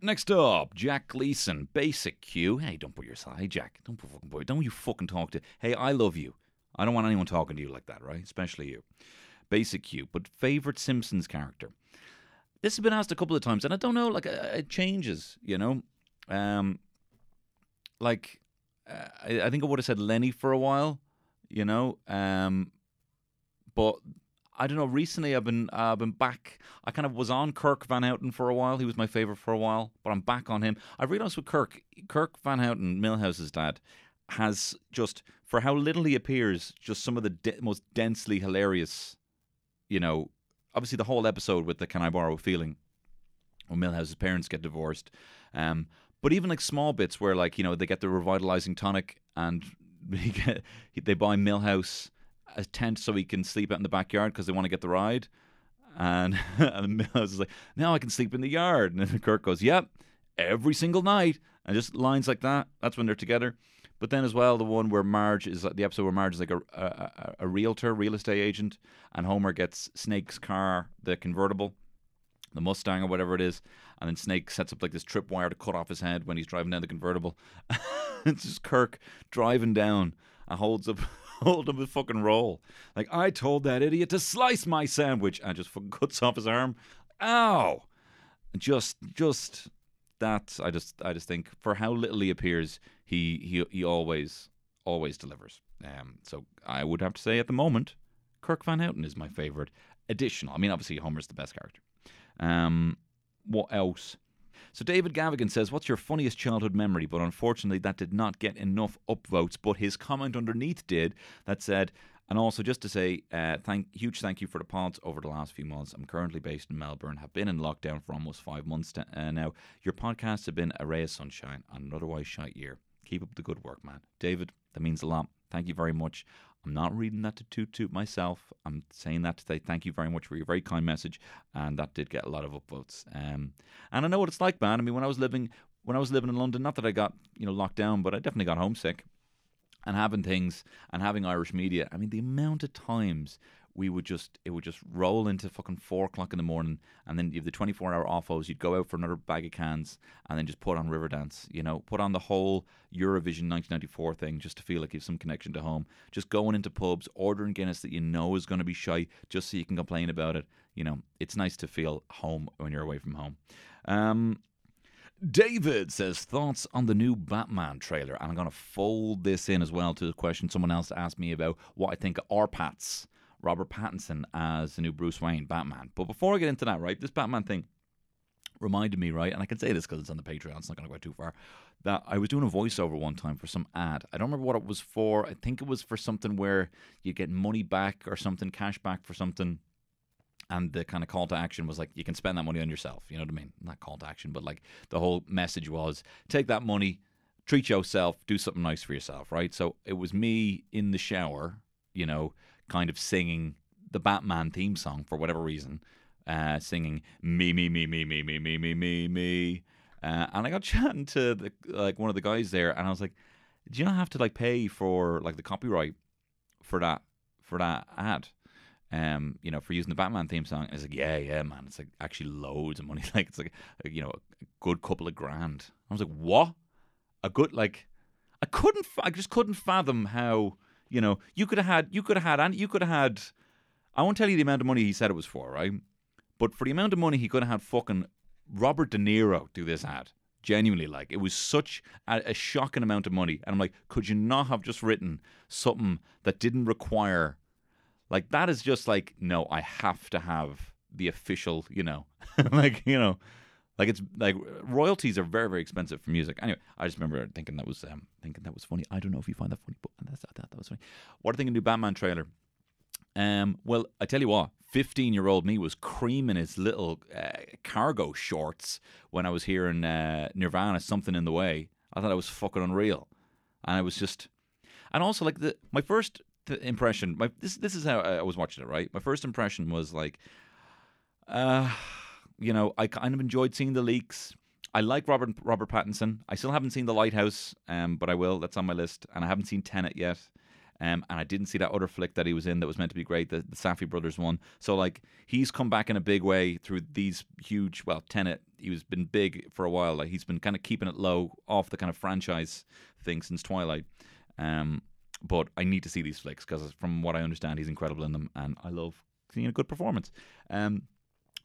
next up, Jack Gleason, basic Q. Hey, don't put your side, Jack. Don't put fucking boy. Don't you fucking talk to. Hey, I love you. I don't want anyone talking to you like that, right? Especially you. Basic Q. But favorite Simpsons character. This has been asked a couple of times, and I don't know. Like uh, it changes, you know. Um, like uh, I, I think I would have said Lenny for a while, you know. Um, but I don't know. Recently, I've been uh, been back. I kind of was on Kirk Van Houten for a while. He was my favorite for a while, but I'm back on him. I realized with Kirk, Kirk Van Houten, Milhouse's dad, has just for how little he appears, just some of the de- most densely hilarious. You know, obviously the whole episode with the "Can I borrow feeling?" when Milhouse's parents get divorced. Um, but even like small bits where like you know they get the revitalizing tonic and they buy Milhouse a tent so he can sleep out in the backyard because they want to get the ride. And, and Milhouse is like, now I can sleep in the yard. And then Kirk goes, yep, every single night. And just lines like that. That's when they're together. But then as well, the one where Marge is the episode where Marge is like a, a, a- a realtor, real estate agent, and Homer gets Snake's car, the convertible, the Mustang or whatever it is, and then Snake sets up like this tripwire to cut off his head when he's driving down the convertible. it's just Kirk driving down and holds up hold up his fucking roll. Like I told that idiot to slice my sandwich and just fucking cuts off his arm. Ow! Just just that I just I just think for how little he appears, he he he always always delivers. Um, so I would have to say at the moment, Kirk Van Houten is my favorite additional. I mean, obviously Homer's the best character. Um, what else? So David Gavigan says, "What's your funniest childhood memory?" But unfortunately, that did not get enough upvotes. But his comment underneath did. That said, and also just to say, uh, thank huge thank you for the pods over the last few months. I'm currently based in Melbourne. Have been in lockdown for almost five months t- uh, now. Your podcasts have been a ray of sunshine on an otherwise shite year. Keep up the good work, man. David, that means a lot. Thank you very much. I'm not reading that to toot toot myself. I'm saying that to say thank you very much for your very kind message, and that did get a lot of upvotes. Um, and I know what it's like, man. I mean, when I was living when I was living in London, not that I got you know locked down, but I definitely got homesick. And having things and having Irish media, I mean, the amount of times we would just it would just roll into fucking four o'clock in the morning, and then you have the twenty four hour offos. You'd go out for another bag of cans, and then just put on Riverdance. You know, put on the whole Eurovision nineteen ninety four thing, just to feel like you have some connection to home. Just going into pubs, ordering Guinness that you know is going to be shy, just so you can complain about it. You know, it's nice to feel home when you're away from home. Um, David says thoughts on the new Batman trailer, and I'm going to fold this in as well to the question someone else asked me about what I think of Arpats, Robert Pattinson as the new Bruce Wayne Batman. But before I get into that, right, this Batman thing reminded me, right, and I can say this because it's on the Patreon, it's not going to go too far. That I was doing a voiceover one time for some ad. I don't remember what it was for. I think it was for something where you get money back or something, cash back for something and the kind of call to action was like you can spend that money on yourself you know what i mean not call to action but like the whole message was take that money treat yourself do something nice for yourself right so it was me in the shower you know kind of singing the batman theme song for whatever reason uh, singing me me me me me me me me me me uh, and i got chatting to the, like one of the guys there and i was like do you not have to like pay for like the copyright for that for that ad um, you know, for using the Batman theme song. And it's like, yeah, yeah, man. It's like actually loads of money. Like it's like, you know, a good couple of grand. I was like, what? A good like, I couldn't. I just couldn't fathom how you know you could have had you could have had and you could have had. I won't tell you the amount of money he said it was for, right? But for the amount of money he could have had fucking Robert De Niro do this ad. Genuinely, like it was such a, a shocking amount of money, and I'm like, could you not have just written something that didn't require like that is just like no, I have to have the official, you know, like you know, like it's like royalties are very very expensive for music. Anyway, I just remember thinking that was um, thinking that was funny. I don't know if you find that funny, but that's, I thought that was funny. What do you think of the new Batman trailer? Um, well, I tell you what, 15 year old me was creaming his little uh, cargo shorts when I was hearing uh, Nirvana, Something in the Way. I thought it was fucking unreal. And I was just, and also like the, my first th- impression, my, this, this is how I was watching it, right? My first impression was like, uh, you know, I kind of enjoyed seeing the leaks. I like Robert Robert Pattinson. I still haven't seen The Lighthouse, um, but I will. That's on my list, and I haven't seen Tenet yet. Um, and I didn't see that other flick that he was in that was meant to be great, the, the Safdie brothers one. So like he's come back in a big way through these huge. Well, Tenet, he was been big for a while. Like he's been kind of keeping it low off the kind of franchise thing since Twilight. Um, but I need to see these flicks because from what I understand, he's incredible in them, and I love seeing a good performance. Um,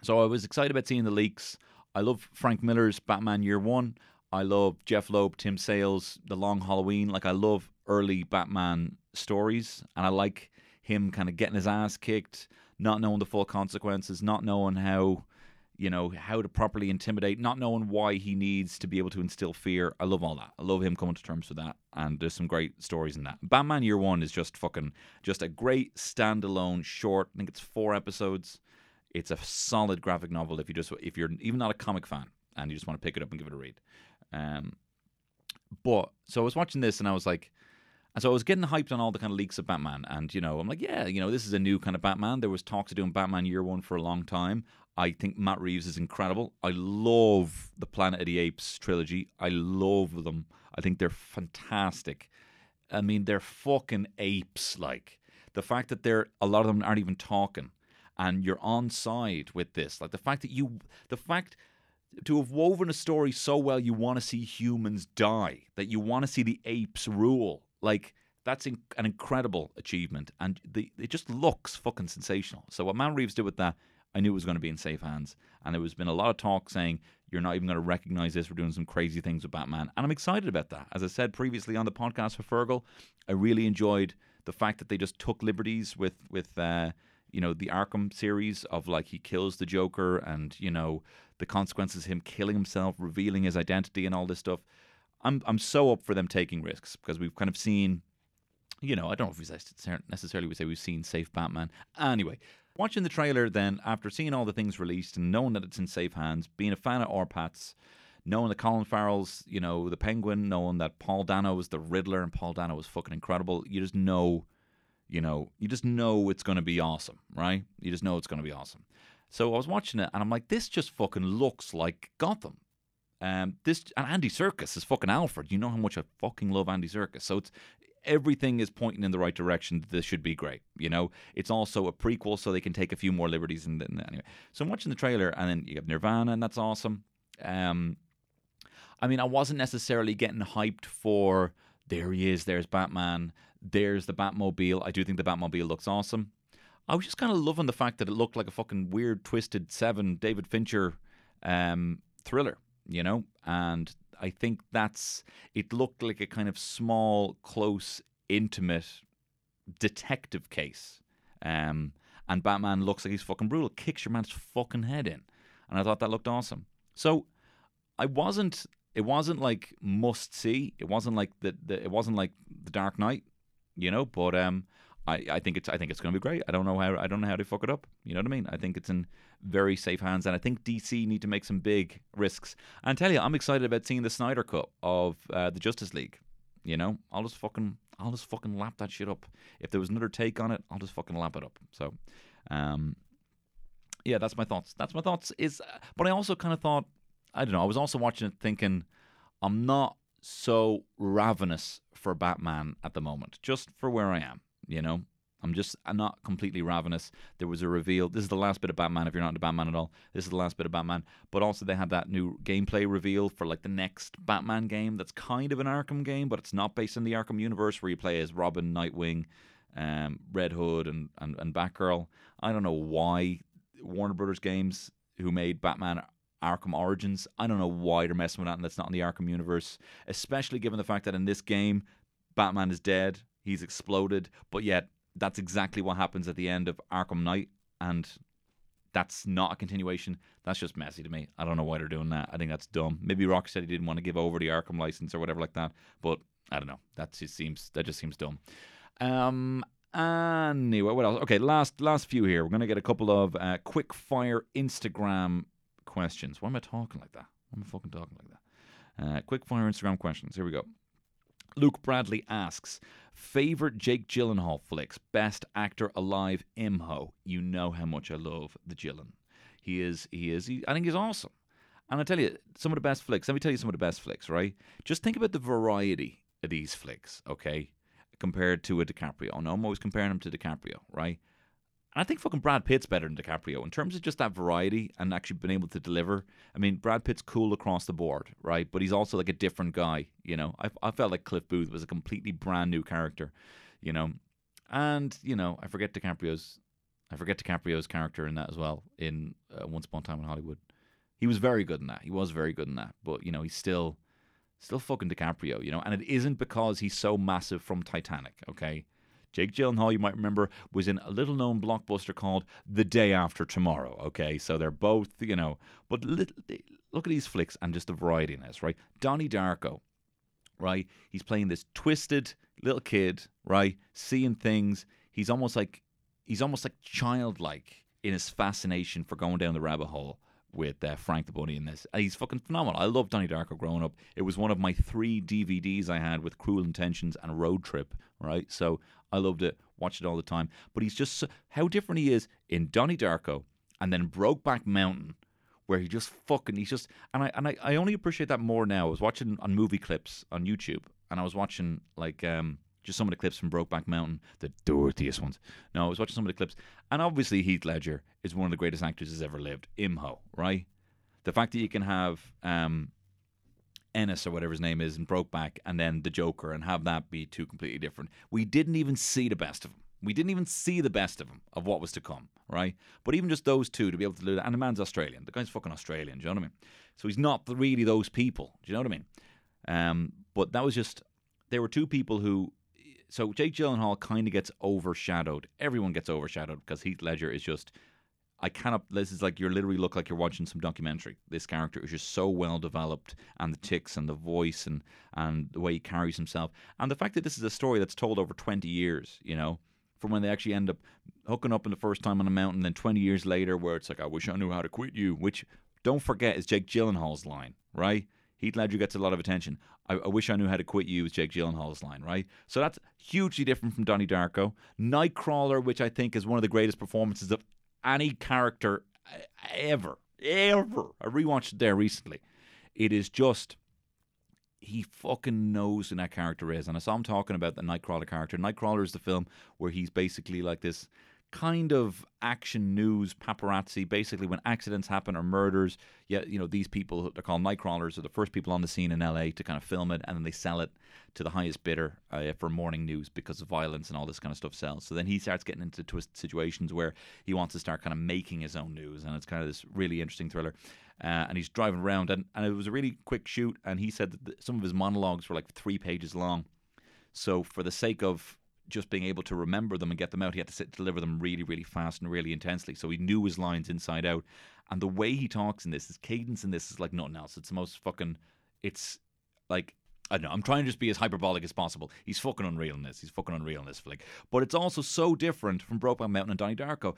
so I was excited about seeing the leaks. I love Frank Miller's Batman Year One. I love Jeph Loeb, Tim Sale's, The Long Halloween. Like I love early Batman stories, and I like him kind of getting his ass kicked, not knowing the full consequences, not knowing how, you know, how to properly intimidate, not knowing why he needs to be able to instill fear. I love all that. I love him coming to terms with that, and there's some great stories in that. Batman Year One is just fucking just a great standalone short. I think it's four episodes. It's a solid graphic novel if you just if you're even not a comic fan and you just want to pick it up and give it a read. Um, but so I was watching this and I was like, and so I was getting hyped on all the kind of leaks of Batman, and you know, I'm like, yeah, you know, this is a new kind of Batman. There was talks of doing Batman Year One for a long time. I think Matt Reeves is incredible. I love the Planet of the Apes trilogy. I love them. I think they're fantastic. I mean, they're fucking apes. Like the fact that they're a lot of them aren't even talking, and you're on side with this. Like the fact that you, the fact to have woven a story so well you want to see humans die that you want to see the apes rule. Like that's in, an incredible achievement and the, it just looks fucking sensational. So what Matt Reeves did with that I knew it was going to be in safe hands and there was been a lot of talk saying you're not even going to recognize this we're doing some crazy things with Batman. And I'm excited about that. As I said previously on the podcast for Fergal I really enjoyed the fact that they just took liberties with with uh, you know the Arkham series of like he kills the Joker and you know the consequences of him killing himself, revealing his identity, and all this stuff. I'm I'm so up for them taking risks because we've kind of seen, you know, I don't know if we necessarily would say we've seen safe Batman. Anyway, watching the trailer, then after seeing all the things released and knowing that it's in safe hands, being a fan of Orpats, knowing that Colin Farrell's, you know, the Penguin, knowing that Paul Dano was the Riddler and Paul Dano was fucking incredible, you just know, you know, you just know it's going to be awesome, right? You just know it's going to be awesome. So I was watching it and I'm like, this just fucking looks like Gotham. Um, this and Andy Serkis is fucking Alfred. You know how much I fucking love Andy Serkis. So it's everything is pointing in the right direction. This should be great. You know, it's also a prequel, so they can take a few more liberties. And then anyway, so I'm watching the trailer, and then you have Nirvana, and that's awesome. Um, I mean, I wasn't necessarily getting hyped for there he is, there's Batman, there's the Batmobile. I do think the Batmobile looks awesome. I was just kind of loving the fact that it looked like a fucking weird, twisted seven David Fincher um, thriller, you know, and I think that's it looked like a kind of small, close, intimate detective case. Um, and Batman looks like he's fucking brutal, kicks your man's fucking head in, and I thought that looked awesome. So I wasn't. It wasn't like must see. It wasn't like the, the it wasn't like the Dark Knight, you know. But um, I, I think it's I think it's going to be great. I don't know how I don't know how they fuck it up. You know what I mean? I think it's in very safe hands, and I think DC need to make some big risks. And tell you, I'm excited about seeing the Snyder cut of uh, the Justice League. You know, I'll just fucking I'll just fucking lap that shit up. If there was another take on it, I'll just fucking lap it up. So, um, yeah, that's my thoughts. That's my thoughts. Is but I also kind of thought I don't know. I was also watching it thinking I'm not so ravenous for Batman at the moment, just for where I am. You know, I'm just I'm not completely ravenous. There was a reveal. This is the last bit of Batman. If you're not into Batman at all, this is the last bit of Batman. But also they had that new gameplay reveal for like the next Batman game. That's kind of an Arkham game, but it's not based in the Arkham universe where you play as Robin, Nightwing, um, Red Hood, and, and and Batgirl. I don't know why Warner Brothers Games, who made Batman Arkham Origins. I don't know why they're messing with that and that's not in the Arkham universe, especially given the fact that in this game, Batman is dead, he's exploded, but yet that's exactly what happens at the end of Arkham Knight, and that's not a continuation. That's just messy to me. I don't know why they're doing that. I think that's dumb. Maybe Rocksteady didn't want to give over the Arkham license or whatever like that, but I don't know. That just seems that just seems dumb. Um. Anyway, what else? Okay, last last few here. We're gonna get a couple of uh, quick fire Instagram questions. Why am I talking like that? Why am I fucking talking like that? Uh, quick fire Instagram questions. Here we go. Luke Bradley asks, favorite Jake Gyllenhaal flicks, best actor alive, Imho. You know how much I love the Gyllen. He is, he is, he, I think he's awesome. And I tell you, some of the best flicks. Let me tell you some of the best flicks, right? Just think about the variety of these flicks, okay? Compared to a DiCaprio. No, I'm always comparing him to DiCaprio, right? And I think fucking Brad Pitt's better than DiCaprio in terms of just that variety and actually being able to deliver. I mean, Brad Pitt's cool across the board, right? But he's also like a different guy, you know. I, I felt like Cliff Booth was a completely brand new character, you know. And you know, I forget DiCaprio's, I forget DiCaprio's character in that as well in uh, Once Upon a Time in Hollywood. He was very good in that. He was very good in that. But you know, he's still, still fucking DiCaprio, you know. And it isn't because he's so massive from Titanic, okay? Jake Gyllenhaal, you might remember, was in a little known blockbuster called The Day After Tomorrow. Okay, so they're both, you know, but look at these flicks and just the variety in this, right? Donnie Darko, right? He's playing this twisted little kid, right? Seeing things. He's almost like he's almost like childlike in his fascination for going down the rabbit hole with uh, Frank the Bunny in this. He's fucking phenomenal. I love Donnie Darko growing up. It was one of my three DVDs I had with Cruel Intentions and Road Trip, right? So I loved it, watched it all the time. But he's just how different he is in Donnie Darko and then Brokeback Mountain, where he just fucking he's just and I and I, I only appreciate that more now. I was watching on movie clips on YouTube and I was watching like um just some of the clips from Brokeback Mountain, the dirtiest ones. No, I was watching some of the clips, and obviously Heath Ledger is one of the greatest actors who's ever lived. Imho, right? The fact that you can have um, Ennis or whatever his name is in Brokeback, and then the Joker, and have that be two completely different. We didn't even see the best of him. We didn't even see the best of him of what was to come, right? But even just those two to be able to do that, and the man's Australian. The guy's fucking Australian. Do you know what I mean? So he's not really those people. Do you know what I mean? Um, but that was just there were two people who. So Jake Gyllenhaal kind of gets overshadowed. Everyone gets overshadowed because Heath Ledger is just I cannot. This is like you literally look like you're watching some documentary. This character is just so well developed, and the ticks, and the voice, and and the way he carries himself, and the fact that this is a story that's told over twenty years. You know, from when they actually end up hooking up in the first time on a mountain, then twenty years later, where it's like, I wish I knew how to quit you. Which don't forget is Jake Gyllenhaal's line, right? Heath Ledger gets a lot of attention. I, I, wish I knew how to quit you is Jake Gyllenhaal's line, right? So that's hugely different from Donnie Darko. Nightcrawler, which I think is one of the greatest performances of any character ever, ever. I rewatched it there recently. It is just, he fucking knows who that character is. And I saw him talking about the Nightcrawler character. Nightcrawler is the film where he's basically like this kind of action news paparazzi. Basically, when accidents happen or murders, yeah, you know these people they're called Nightcrawlers are the first people on the scene in LA to kind of film it, and then they sell it to the highest bidder uh, for morning news because of violence and all this kind of stuff sells. So then he starts getting into twist situations where he wants to start kind of making his own news, and it's kind of this really interesting thriller. Uh, and he's driving around, and, and it was a really quick shoot. And he said that some of his monologues were like three pages long. So for the sake of just being able to remember them and get them out, he had to sit, deliver them really, really fast and really intensely. So he knew his lines inside out. And the way he talks in this, his cadence in this is like nothing else. It's the most fucking. It's like I don't know. I'm trying to just be as hyperbolic as possible. He's fucking unreal in this. He's fucking unreal in this flick. But it's also so different from Brokeback Mountain and Donnie Darko.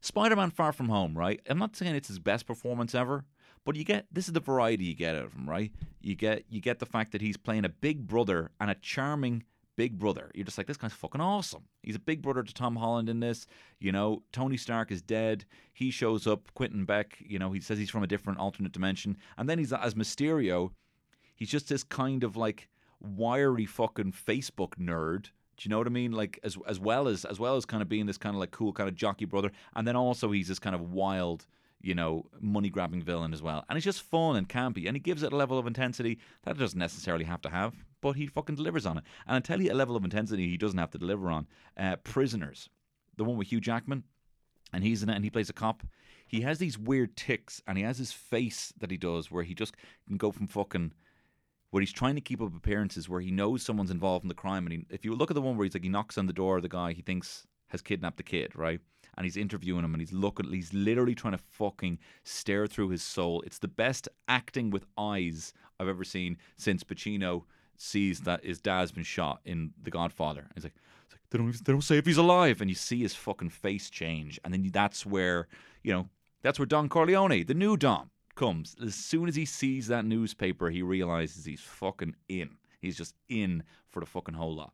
Spider-Man: Far From Home, right? I'm not saying it's his best performance ever, but you get this is the variety you get out of him, right? You get you get the fact that he's playing a big brother and a charming big brother. You're just like this guy's fucking awesome. He's a big brother to Tom Holland in this. You know, Tony Stark is dead. He shows up. Quentin Beck. You know, he says he's from a different alternate dimension, and then he's as Mysterio. He's just this kind of like wiry fucking Facebook nerd. Do you know what I mean? Like as as well as as well as kind of being this kind of like cool kind of jockey brother, and then also he's this kind of wild, you know, money grabbing villain as well. And he's just fun and campy, and he gives it a level of intensity that it doesn't necessarily have to have, but he fucking delivers on it. And I tell you, a level of intensity he doesn't have to deliver on. Uh, Prisoners, the one with Hugh Jackman, and he's in it, and he plays a cop. He has these weird ticks, and he has his face that he does where he just can go from fucking where he's trying to keep up appearances where he knows someone's involved in the crime and he, if you look at the one where he's like he knocks on the door of the guy he thinks has kidnapped the kid right and he's interviewing him and he's looking he's literally trying to fucking stare through his soul it's the best acting with eyes i've ever seen since pacino sees that his dad's been shot in the godfather he's like, like they don't they don't say if he's alive and you see his fucking face change and then that's where you know that's where don corleone the new don comes. As soon as he sees that newspaper, he realizes he's fucking in. He's just in for the fucking whole lot.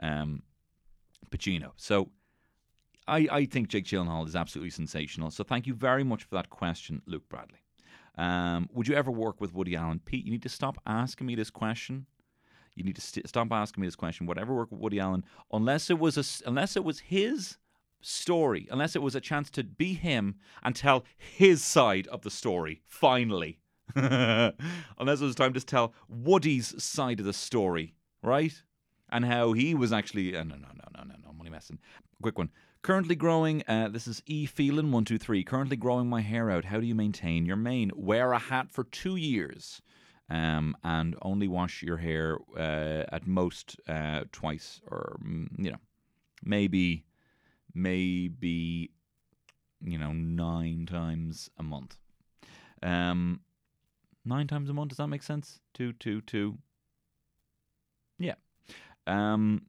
Um, Pacino. So I, I think Jake Gyllenhaal is absolutely sensational. So thank you very much for that question, Luke Bradley. Um, would you ever work with Woody Allen? Pete, you need to stop asking me this question. You need to st- stop asking me this question. Whatever work with Woody Allen, unless it was a, unless it was his story, unless it was a chance to be him and tell his side of the story, finally. unless it was time to tell Woody's side of the story, right? And how he was actually. Uh, no, no, no, no, no, no. I'm only messing. Quick one. Currently growing, uh, this is E Feeling 123. Currently growing my hair out. How do you maintain your mane? Wear a hat for two years um, and only wash your hair uh, at most uh, twice or, mm, you know, maybe maybe you know nine times a month. Um, nine times a month. Does that make sense? Two, two, two. Yeah. Um.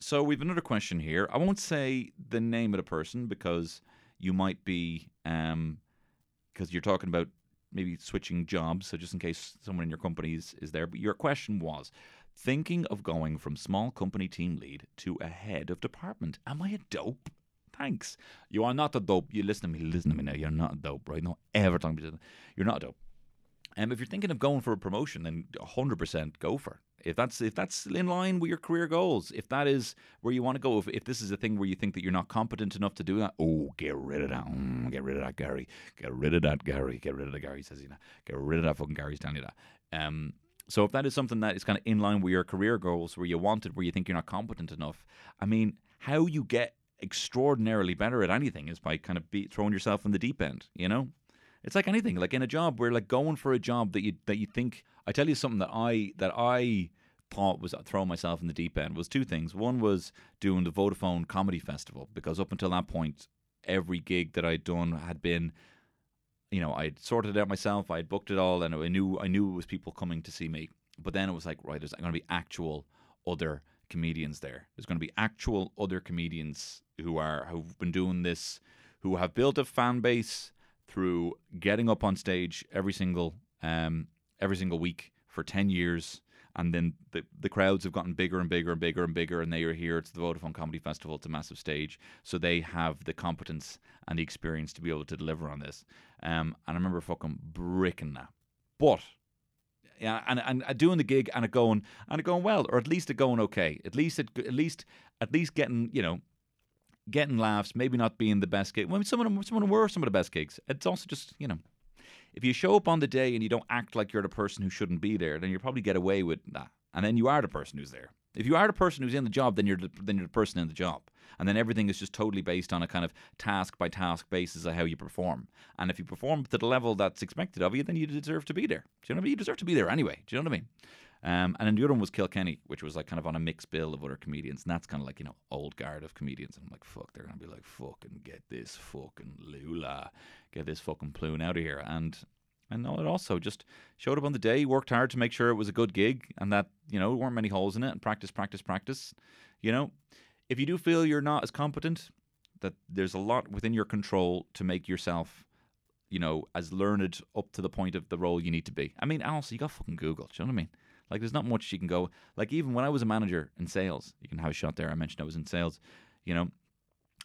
So we've another question here. I won't say the name of the person because you might be um because you're talking about maybe switching jobs. So just in case someone in your company is, is there. But your question was thinking of going from small company team lead to a head of department. Am I a dope? Thanks. You are not a dope. You listen to me. Listen to me now. You're not a dope, right? No, ever talking about You're not a dope. Um, if you're thinking of going for a promotion, then 100% go for it. If that's if that's in line with your career goals, if that is where you want to go, if, if this is a thing where you think that you're not competent enough to do that, oh, get rid of that. Mm, get rid of that, Gary. Get rid of that, Gary. Get rid of that, Gary. Says know, get rid of that fucking Gary's telling you that. Um, so if that is something that is kind of in line with your career goals, where you want it, where you think you're not competent enough, I mean, how you get extraordinarily better at anything is by kind of be, throwing yourself in the deep end. You know, it's like anything. Like in a job, where like going for a job that you that you think. I tell you something that I that I thought was uh, throwing myself in the deep end was two things. One was doing the Vodafone Comedy Festival because up until that point, every gig that I'd done had been you know, I'd sorted it out myself. I'd booked it all, and I knew I knew it was people coming to see me. But then it was like, right, there's going to be actual other comedians there. There's going to be actual other comedians who are who've been doing this, who have built a fan base through getting up on stage every single um every single week for ten years. And then the the crowds have gotten bigger and bigger and bigger and bigger, and they are here. It's the Vodafone Comedy Festival. It's a massive stage, so they have the competence and the experience to be able to deliver on this. Um, and I remember fucking bricking that. But yeah, and, and doing the gig and it going and it going well, or at least it going okay. At least it, at least at least getting you know getting laughs. Maybe not being the best gig. Well, some of them some of them were some of the best gigs. It's also just you know if you show up on the day and you don't act like you're the person who shouldn't be there, then you probably get away with that. And then you are the person who's there. If you are the person who's in the job, then you're the, then you're the person in the job. And then everything is just totally based on a kind of task by task basis of how you perform. And if you perform to the level that's expected of you, then you deserve to be there. Do you know what I mean? You deserve to be there anyway. Do you know what I mean? Um, and then the other one was Kilkenny, which was like kind of on a mixed bill of other comedians. And that's kind of like, you know, old guard of comedians. And I'm like, fuck, they're going to be like, fucking get this fucking lula, get this fucking plume out of here. And and it also just showed up on the day, worked hard to make sure it was a good gig and that, you know, weren't many holes in it and practice, practice, practice. You know, if you do feel you're not as competent, that there's a lot within your control to make yourself, you know, as learned up to the point of the role you need to be. I mean, also, you got fucking Google. Do you know what I mean? Like, there's not much you can go. Like, even when I was a manager in sales, you can have a shot there. I mentioned I was in sales. You know,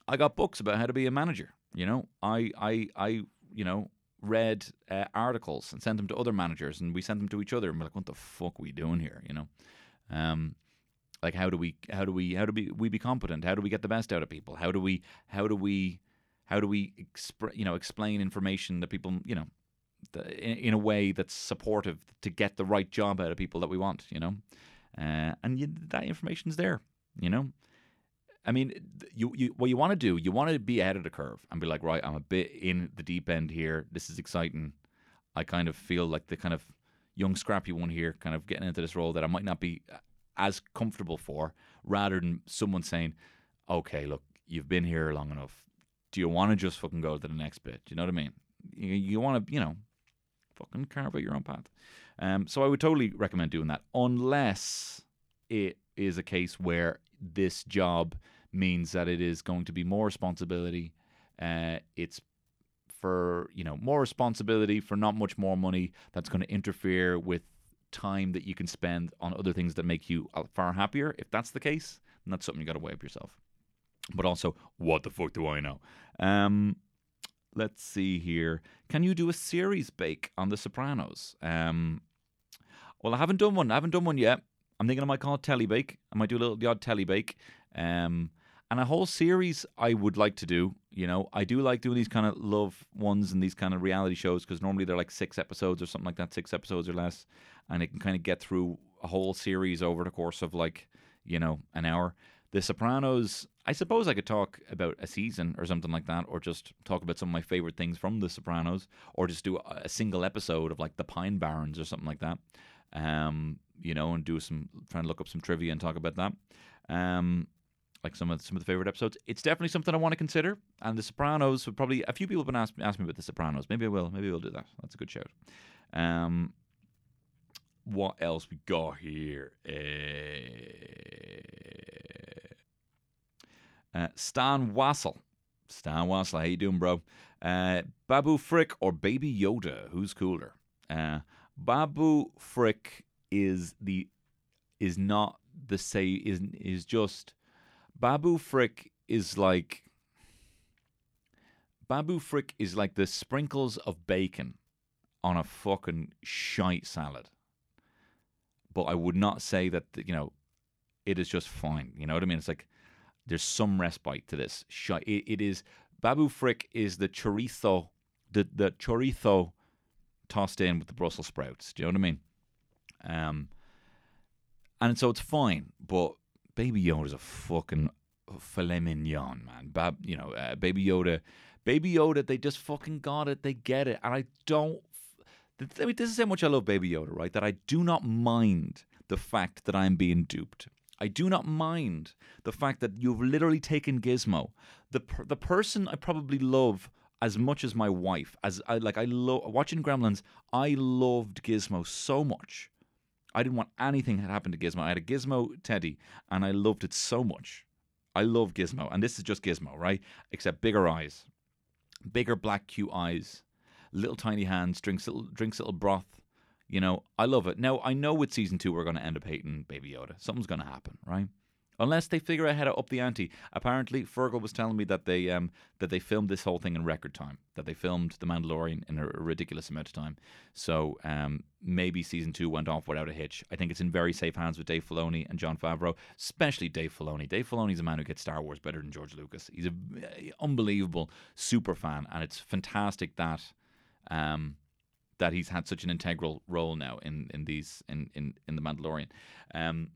I got books about how to be a manager. You know, I, I, I, you know, read uh, articles and sent them to other managers, and we sent them to each other. And we're like, "What the fuck are we doing here?" You know, um, like how do we, how do we, how do we, we be competent? How do we get the best out of people? How do we, how do we, how do we, expr- you know, explain information that people, you know, in, a way that's supportive to get the right job out of people that we want, you know, uh, and you, that information's there, you know. I mean, you, you what you want to do, you want to be ahead of the curve and be like, right, I'm a bit in the deep end here. This is exciting. I kind of feel like the kind of young, scrappy one here, kind of getting into this role that I might not be as comfortable for, rather than someone saying, okay, look, you've been here long enough. Do you want to just fucking go to the next bit? Do you know what I mean? You, you want to, you know, fucking carve out your own path. Um, so I would totally recommend doing that, unless it is a case where this job means that it is going to be more responsibility. Uh, it's for you know more responsibility for not much more money. That's going to interfere with time that you can spend on other things that make you far happier. If that's the case, then that's something you got to weigh up yourself. But also, what the fuck do I know? Um, let's see here. Can you do a series bake on The Sopranos? Um, well, I haven't done one. I haven't done one yet. I'm thinking I might call it telly bake. I might do a little the odd telly bake. Um, and a whole series I would like to do. You know, I do like doing these kind of love ones and these kind of reality shows because normally they're like six episodes or something like that, six episodes or less, and it can kind of get through a whole series over the course of like you know an hour. The Sopranos, I suppose I could talk about a season or something like that, or just talk about some of my favorite things from The Sopranos, or just do a, single episode of like the Pine Barrens or something like that. Um, you know, and do some try and look up some trivia and talk about that. Um, like some of some of the favorite episodes. It's definitely something I want to consider. And The Sopranos would probably a few people have been asked me about The Sopranos. Maybe I will. Maybe we'll do that. That's a good shout. Um, what else we got here? Uh, uh, Stan Wassel. Stan Wassel, how you doing, bro? Uh, Babu Frick or Baby Yoda? Who's cooler? Uh, Babu Frick is the is not the say is is just Babu Frick is like Babu Frick is like the sprinkles of bacon on a fucking shite salad. But I would not say that you know it is just fine. You know what I mean? It's like there's some respite to this. It, it is Babu Frick is the chorizo, the the chorizo tossed in with the Brussels sprouts. Do you know what I mean? Um, and so it's fine, but Baby Yoda's a fucking filet mignon, man. Bab, you know, uh, Baby Yoda, Baby Yoda, they just fucking got it. They get it, and I don't. I mean, this is how much I love Baby Yoda, right? That I do not mind the fact that I'm being duped. I do not mind the fact that you've literally taken Gizmo, the per- the person I probably love as much as my wife. As I like, I love watching Gremlins. I loved Gizmo so much. I didn't want anything to happen to Gizmo. I had a Gizmo Teddy, and I loved it so much. I love Gizmo, and this is just Gizmo, right? Except bigger eyes, bigger black cute eyes, little tiny hands, drinks little drinks little broth. You know, I love it. Now I know with season two we're going to end up hating Baby Yoda. Something's going to happen, right? unless they figure out how to up the ante. Apparently, Fergal was telling me that they um that they filmed this whole thing in record time. That they filmed The Mandalorian in a ridiculous amount of time. So um maybe season two went off without a hitch. I think it's in very safe hands with Dave Filoni and Jon Favreau, especially Dave Filoni. Dave Filoni's a man who gets Star Wars better than George Lucas. He's a uh, unbelievable super fan, and it's fantastic that um that he's had such an integral role now in in these in in in the Mandalorian. Um,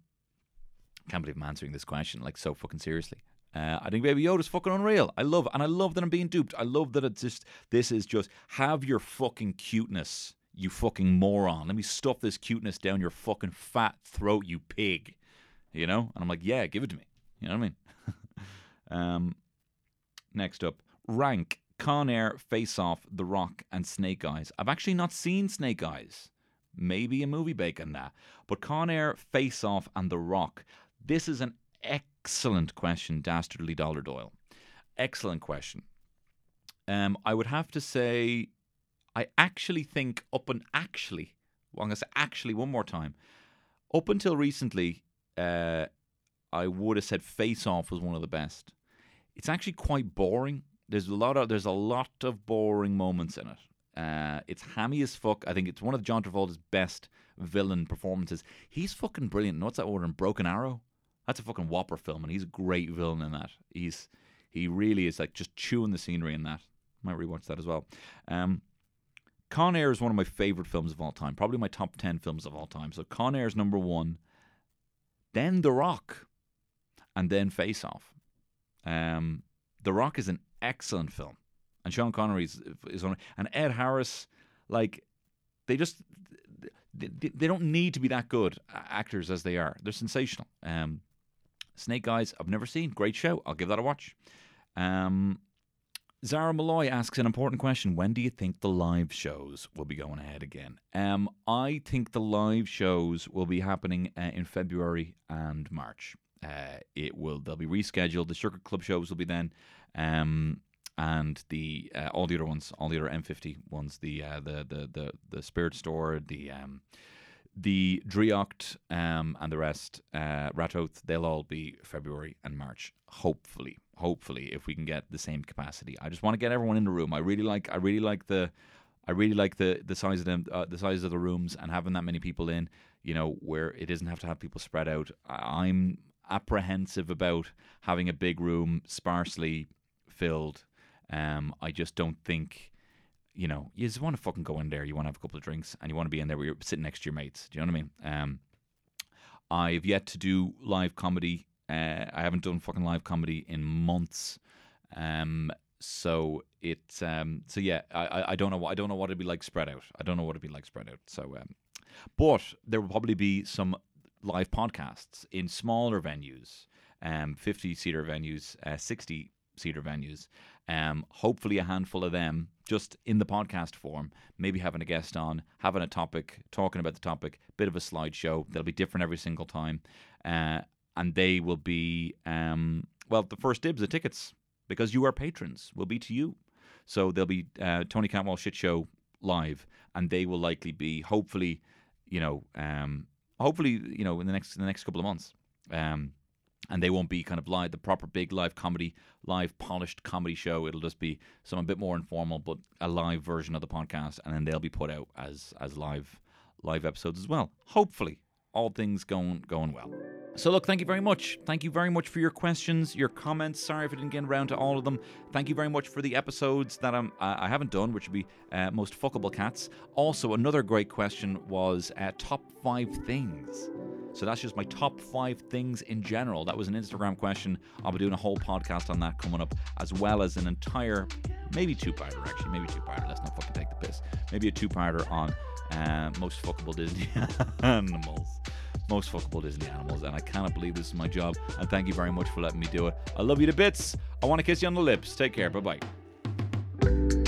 can't believe I'm answering this question like so fucking seriously. Uh, I think Baby Yoda's fucking unreal. I love, and I love that I'm being duped. I love that it's just this is just have your fucking cuteness, you fucking moron. Let me stuff this cuteness down your fucking fat throat, you pig. You know, and I'm like, yeah, give it to me. You know what I mean? um, next up, rank Con Air, Face Off, The Rock, and Snake Eyes. I've actually not seen Snake Eyes. Maybe a movie bacon that. But Con Air, Face Off, and The Rock. This is an excellent question, Dastardly Dollar Doyle. Excellent question. Um, I would have to say, I actually think up and actually, well, I'm going to say actually one more time. Up until recently, uh, I would have said Face Off was one of the best. It's actually quite boring. There's a lot of there's a lot of boring moments in it. Uh, it's hammy as fuck. I think it's one of John Travolta's best villain performances. He's fucking brilliant. what's that order in Broken Arrow? That's a fucking whopper film, and he's a great villain in that. He's he really is like just chewing the scenery in that. Might rewatch that as well. Um, Con Air is one of my favorite films of all time, probably my top ten films of all time. So Con Air is number one, then The Rock, and then Face Off. Um, the Rock is an excellent film, and Sean Connery is, is on, and Ed Harris, like they just they, they don't need to be that good actors as they are. They're sensational. Um, Snake Eyes, I've never seen. Great show. I'll give that a watch. Um, Zara Malloy asks an important question. When do you think the live shows will be going ahead again? Um, I think the live shows will be happening uh, in February and March. Uh, it will they'll be rescheduled. The Sugar Club shows will be then, um, and the uh, all the other ones, all the other M50 ones, the uh, the the the the Spirit Store, the um, the Draíocht, um, and the rest, uh, Ratoath, they'll all be February and March. Hopefully, hopefully, if we can get the same capacity. I just want to get everyone in the room. I really like. I really like the. I really like the the size of them, uh, the size of the rooms, and having that many people in. You know, where it doesn't have to have people spread out. I'm apprehensive about having a big room sparsely filled. Um, I just don't think, you know, you just want to fucking go in there. You want to have a couple of drinks and you want to be in there where you're sitting next to your mates. Do you know what I mean? Um, I've yet to do live comedy. Uh, I haven't done fucking live comedy in months. Um, so it's um, so yeah. I, I don't know. I don't know what it'd be like spread out. I don't know what it'd be like spread out. So, um, but there will probably be some live podcasts in smaller venues, um, 50 seater venues, uh, 60 seater venues. Um, hopefully, a handful of them just in the podcast form, maybe having a guest on, having a topic, talking about the topic, bit of a slideshow. They'll be different every single time. Uh, and they will be, um, well, the first dibs of tickets because you are patrons will be to you. So there'll be uh, Tony Cantwell Shit Show live, and they will likely be, hopefully, you know, um, hopefully, you know, in the next in the next couple of months. Um, and they won't be kind of live the proper big live comedy, live polished comedy show. It'll just be some a bit more informal, but a live version of the podcast, and then they'll be put out as as live live episodes as well. Hopefully, all things going going well. So look, thank you very much. Thank you very much for your questions, your comments. Sorry if I didn't get around to all of them. Thank you very much for the episodes that I'm uh, I haven't done, which would be uh, most fuckable cats. Also, another great question was uh, top five things. So that's just my top five things in general. That was an Instagram question. I'll be doing a whole podcast on that coming up, as well as an entire, maybe two-parter actually, maybe two-parter. Let's not fucking take the piss. Maybe a two-parter on uh, most fuckable Disney animals. Most fuckable Disney animals. And I cannot believe this is my job. And thank you very much for letting me do it. I love you to bits. I want to kiss you on the lips. Take care. Bye bye.